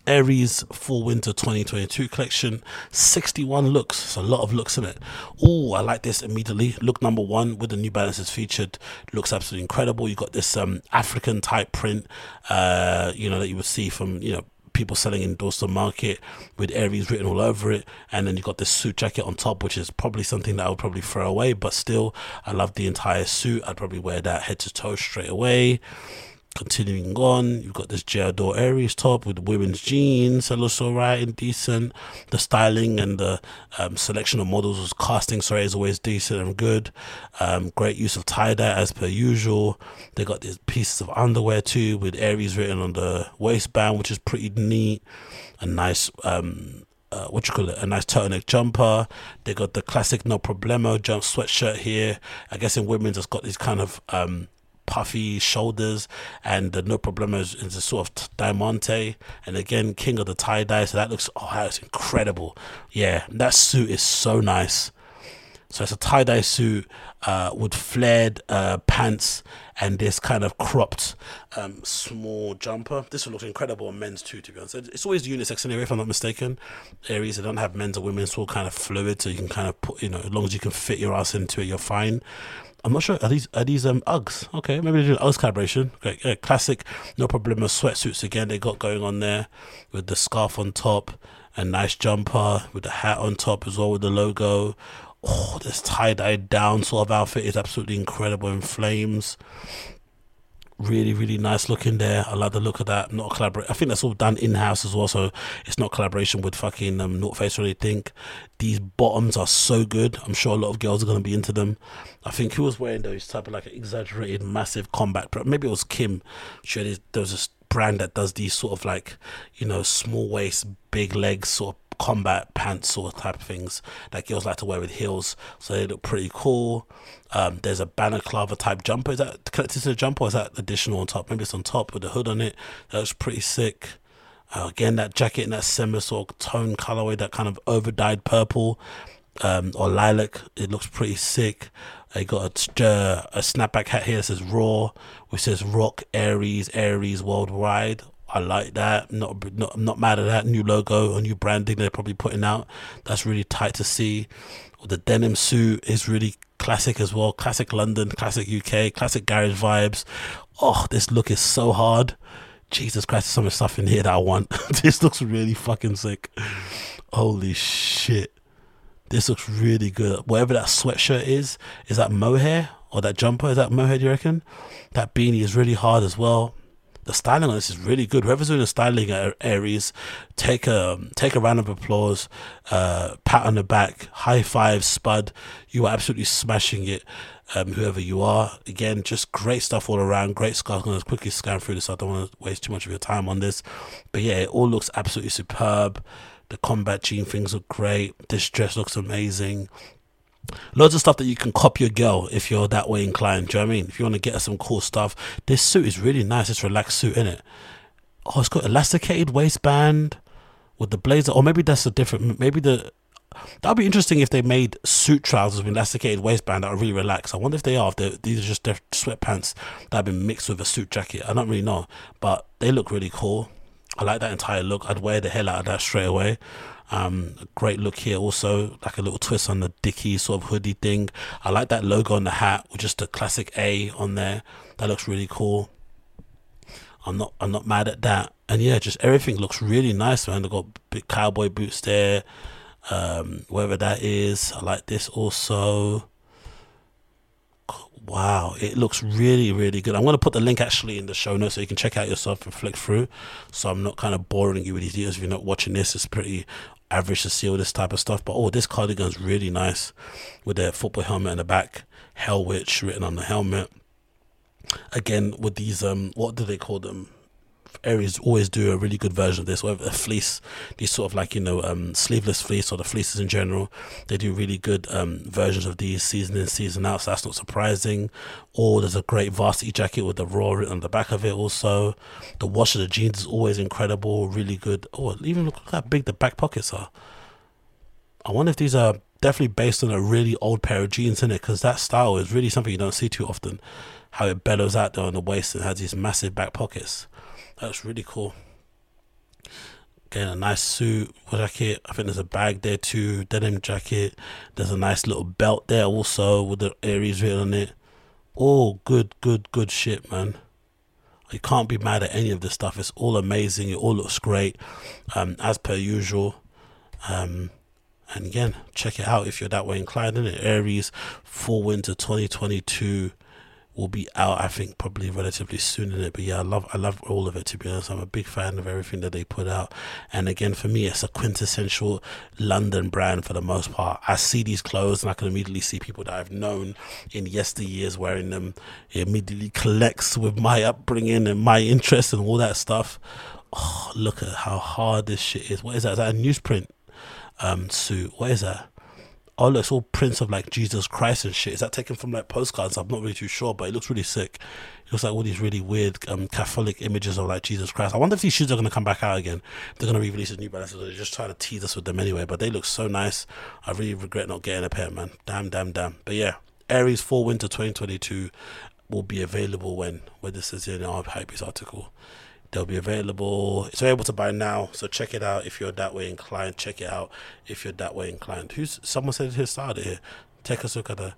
Aries Fall Winter 2022 collection, 61 looks. It's a lot of looks in it. Oh, I like this immediately. Look number one with the New Balances featured looks absolutely incredible. You got this um African type print, uh, you know, that you would see from you know people selling in Dorset Market with Aries written all over it. And then you got this suit jacket on top, which is probably something that I would probably throw away. But still, I love the entire suit. I'd probably wear that head to toe straight away. Continuing on, you've got this Geodor Aries top with women's jeans. That looks alright and decent. The styling and the um, selection of models was casting, sorry, is always decent and good. Um, great use of tie dye as per usual. They got these pieces of underwear too with Aries written on the waistband, which is pretty neat. A nice um, uh, what you call it, a nice turtleneck jumper. They got the classic no problemo jump sweatshirt here. I guess in women's it's got these kind of um puffy shoulders and the no problemo is, is a sort of diamante and again king of the tie dye so that looks oh that's incredible yeah that suit is so nice so it's a tie dye suit uh, with flared uh, pants and this kind of cropped um, small jumper. This will look incredible on men's too, to be honest. It's always unisex anyway, if I'm not mistaken. Aries, they don't have men's or women's, it's all kind of fluid, so you can kind of put, you know, as long as you can fit your ass into it, you're fine. I'm not sure. Are these are these um Uggs? Okay, maybe they're doing Uggs collaboration. Great, yeah, classic, no problem. Sweatsuits again. They got going on there with the scarf on top, a nice jumper with the hat on top as well with the logo. Oh, this tie dye down sort of outfit is absolutely incredible in flames. Really, really nice looking there. I like the look of that. Not a collaboration. I think that's all done in house as well, so it's not collaboration with fucking um, North Face or anything. These bottoms are so good. I'm sure a lot of girls are gonna be into them. I think who was wearing those type of like exaggerated, massive combat. but Maybe it was Kim. Sure, there was this brand that does these sort of like you know small waist, big legs sort of combat pants or type of things that girls like to wear with heels. So they look pretty cool. Um, there's a balaclava type jumper. Is that connected to the jumper or is that additional on top? Maybe it's on top with the hood on it. That looks pretty sick. Uh, again, that jacket in that similar sort tone colorway, that kind of over dyed purple um, or lilac. It looks pretty sick. I got a, uh, a snapback hat here that says Raw, which says Rock Aries, Aries Worldwide. I like that. Not, not, I'm not mad at that new logo or new branding they're probably putting out. That's really tight to see. The denim suit is really classic as well. Classic London, classic UK, classic garage vibes. Oh, this look is so hard. Jesus Christ, there's so much stuff in here that I want. this looks really fucking sick. Holy shit. This looks really good. Whatever that sweatshirt is, is that mohair or that jumper? Is that mohair, do you reckon? That beanie is really hard as well the styling on this is really good. Whoever's doing the styling at Aries, take a take a round of applause, uh, pat on the back, high five, Spud. You are absolutely smashing it. Um, whoever you are, again, just great stuff all around. Great stuff. I'm gonna quickly scan through this. I don't want to waste too much of your time on this, but yeah, it all looks absolutely superb. The combat jean things look great. This dress looks amazing loads of stuff that you can copy your girl if you're that way inclined. Do you know what I mean? If you want to get her some cool stuff, this suit is really nice. It's relaxed suit, in it? Oh, it's got elasticated waistband with the blazer, or maybe that's a different. Maybe the that'd be interesting if they made suit trousers with elasticated waistband that are really relaxed. I wonder if they are. If these are just sweatpants that have been mixed with a suit jacket. I don't really know, but they look really cool. I like that entire look. I'd wear the hell out of that straight away. Um, great look here also, like a little twist on the Dickie sort of hoodie thing. I like that logo on the hat with just a classic A on there. That looks really cool. I'm not I'm not mad at that. And yeah, just everything looks really nice, man. They've got big cowboy boots there. Um, wherever that is. I like this also. Wow, it looks really, really good. I'm going to put the link actually in the show notes so you can check out yourself and flick through. So I'm not kind of boring you with these videos if you're not watching this. It's pretty average to see all this type of stuff. But oh, this cardigan's really nice with the football helmet in the back, Hell Witch written on the helmet. again with these um what do they call them Aries always do a really good version of this whether a fleece these sort of like you know um sleeveless fleece or the fleeces in general they do really good um versions of these season in season out so that's not surprising. Or there's a great varsity jacket with the raw written on the back of it also. The wash of the jeans is always incredible really good. Oh even look how big the back pockets are. I wonder if these are definitely based on a really old pair of jeans in it because that style is really something you don't see too often. How it bellows out there on the waist and has these massive back pockets. That's really cool. Again, a nice suit jacket. I think there's a bag there too. Denim jacket. There's a nice little belt there also with the Aries written on it. All good, good, good shit, man. You can't be mad at any of this stuff. It's all amazing. It all looks great, um, as per usual. Um, and again, check it out if you're that way inclined. In it, Aries Fall Winter 2022 will be out. I think probably relatively soon in it. But yeah, I love I love all of it. To be honest, I'm a big fan of everything that they put out. And again, for me, it's a quintessential London brand for the most part. I see these clothes and I can immediately see people that I've known in yesteryears wearing them. It immediately collects with my upbringing and my interest and all that stuff. Oh, look at how hard this shit is. What is that? Is that a newsprint? um suit. What is that? Oh, it's all prints of like Jesus Christ and shit. Is that taken from like postcards? I'm not really too sure, but it looks really sick. It looks like all these really weird um, Catholic images of like Jesus Christ. I wonder if these shoes are to come back out again. They're to re-release a New Balance. Or they're just trying to tease us with them anyway. But they look so nice. I really regret not getting a pair, man. Damn, damn, damn. But yeah, Aries Fall Winter 2022 will be available when when this is in our Hypebeast article. They'll be available. It's available to buy now, so check it out if you're that way inclined. Check it out if you're that way inclined. Who's someone said who started here? Take a look at the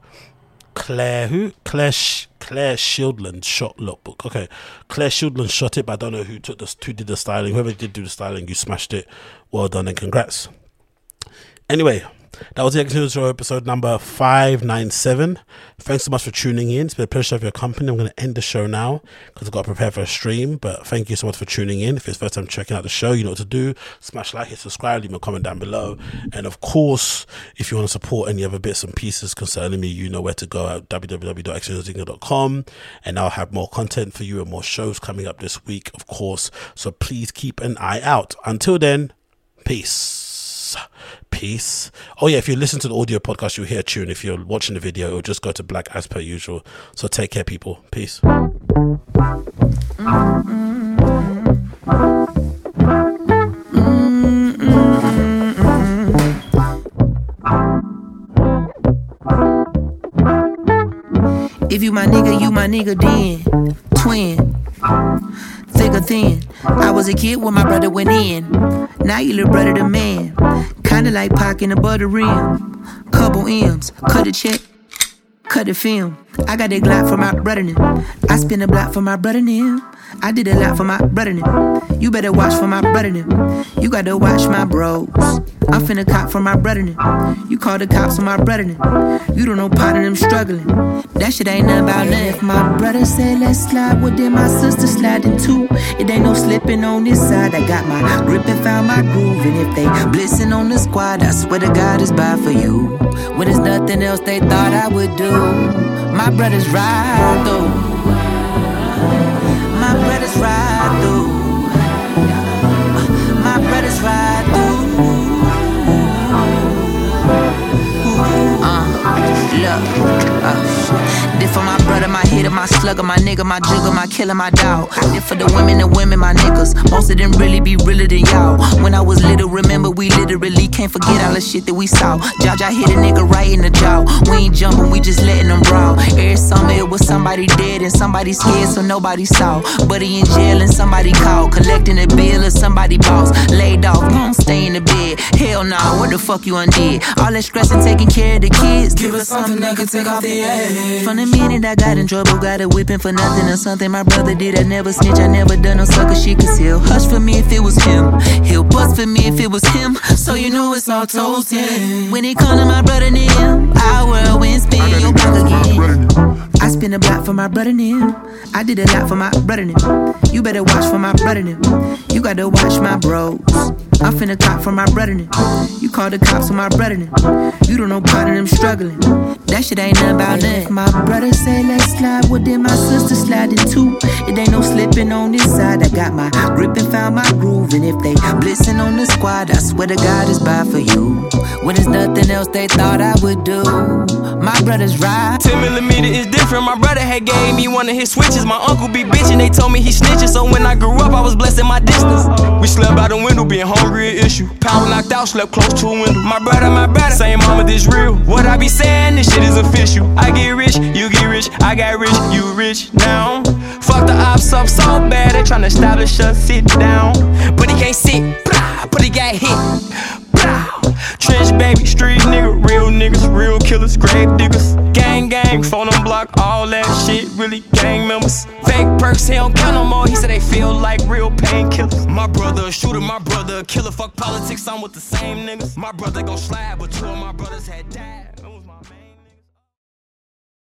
Claire who Claire Sh- Clare Shilland shot lookbook. Okay, Clare Shilland shot it, but I don't know who took this. Who did the styling? Whoever did do the styling, you smashed it. Well done and congrats. Anyway, that was the Exodus Show episode number 597. Thanks so much for tuning in. It's been a pleasure have your company. I'm going to end the show now because I've got to prepare for a stream. But thank you so much for tuning in. If it's first time checking out the show, you know what to do. Smash like, hit subscribe, leave a comment down below. And of course, if you want to support any other bits and pieces concerning me, you know where to go at www.exoduszinger.com. And I'll have more content for you and more shows coming up this week, of course. So please keep an eye out. Until then, peace peace. Oh yeah, if you listen to the audio podcast, you'll hear a tune. If you're watching the video, it'll just go to black as per usual. So take care, people. Peace. If you my nigga, you my nigga then. Twin. Thick or thin. I was a kid when my brother went in. Now you little brother the man. Kinda like Pac in a butter rim. Couple M's. Cut a check. Cut the film. I got that Glock for my brother now. I spin a block for my brother now. I did a lot for my brother now. You better watch for my brother. You gotta watch my bros. I'm finna cop for my brother. You call the cops on my brother. You don't know part of them struggling. That shit ain't nothing about nothing. If my brother said let's slide, well then my sister sliding too. It ain't no slipping on this side. I got my grip and found my groove. And if they blitzing on the squad, I swear to God it's bad for you. When there's nothing else they thought I would do. My brothers ride though. My brothers ride through. My look, uh, did for my brother, my hitter, my slugger, my nigga, my jugger, my killer, my dog. Did for the women, the women, my niggas. Most of them really be realer than y'all. When I was little, remember we literally can't forget all the shit that we saw. Jaja hit a nigga right in the jaw. We ain't jumping, we just letting them brawl. Every summer it was somebody dead and somebody scared, so nobody saw. He in jail and somebody called, collecting a bill or somebody boss. Laid off, gon' stay in the bed. Hell nah, what the fuck you undid? All that stress and taking care of the kids. Give us something that can take off the edge. From the minute I got in trouble, got a whipping for nothing or something my brother did. I never snitch, I never done no sucker shit. Cause he'll hush for me if it was him. He'll bust for me if it was him. So you know it's all toasted. When it come to my brother and him, our world wins spin your back again. I spin a block for my brother and him. I did a lot for my brother and him. You better watch for my brother and him. You gotta watch my bros. I'm finna cop for my brother and him. You call the cops on my brother and him. You don't know part of them struggling. That shit ain't nothing about nothing. My brother say let's slide, well then my sister sliding too. It ain't no slipping on this side. I got my grip and found my groove. And if they blitzing on the squad, I swear to God it's bad for you. When there's nothing else they thought I would do. My brother's right. 10 millimeter is different. My brother had gave me one of his switches. My uncle be bitching. They told me he snitching. So when I grew up, I was blessed in my distance. We slept by the window, being hungry an issue. Power knocked out, slept close to a window. My brother, my brother, same mama, this real. What I be saying, this shit is official. I get rich, you get rich. I got rich, you rich now. Fuck the ops up so bad, they tryna establish us. Sit down, but he can't sit. Blah, but he got hit. Blah. Trench baby, street nigga, real niggas, real killers, grave diggers. Gang, gang, phone on block, all that shit, really gang members. Fake perks, he don't count no more, he said they feel like real painkillers. My brother a shooter, my brother a killer, fuck politics, I'm with the same niggas. My brother gon' slide, but two of my brothers had died.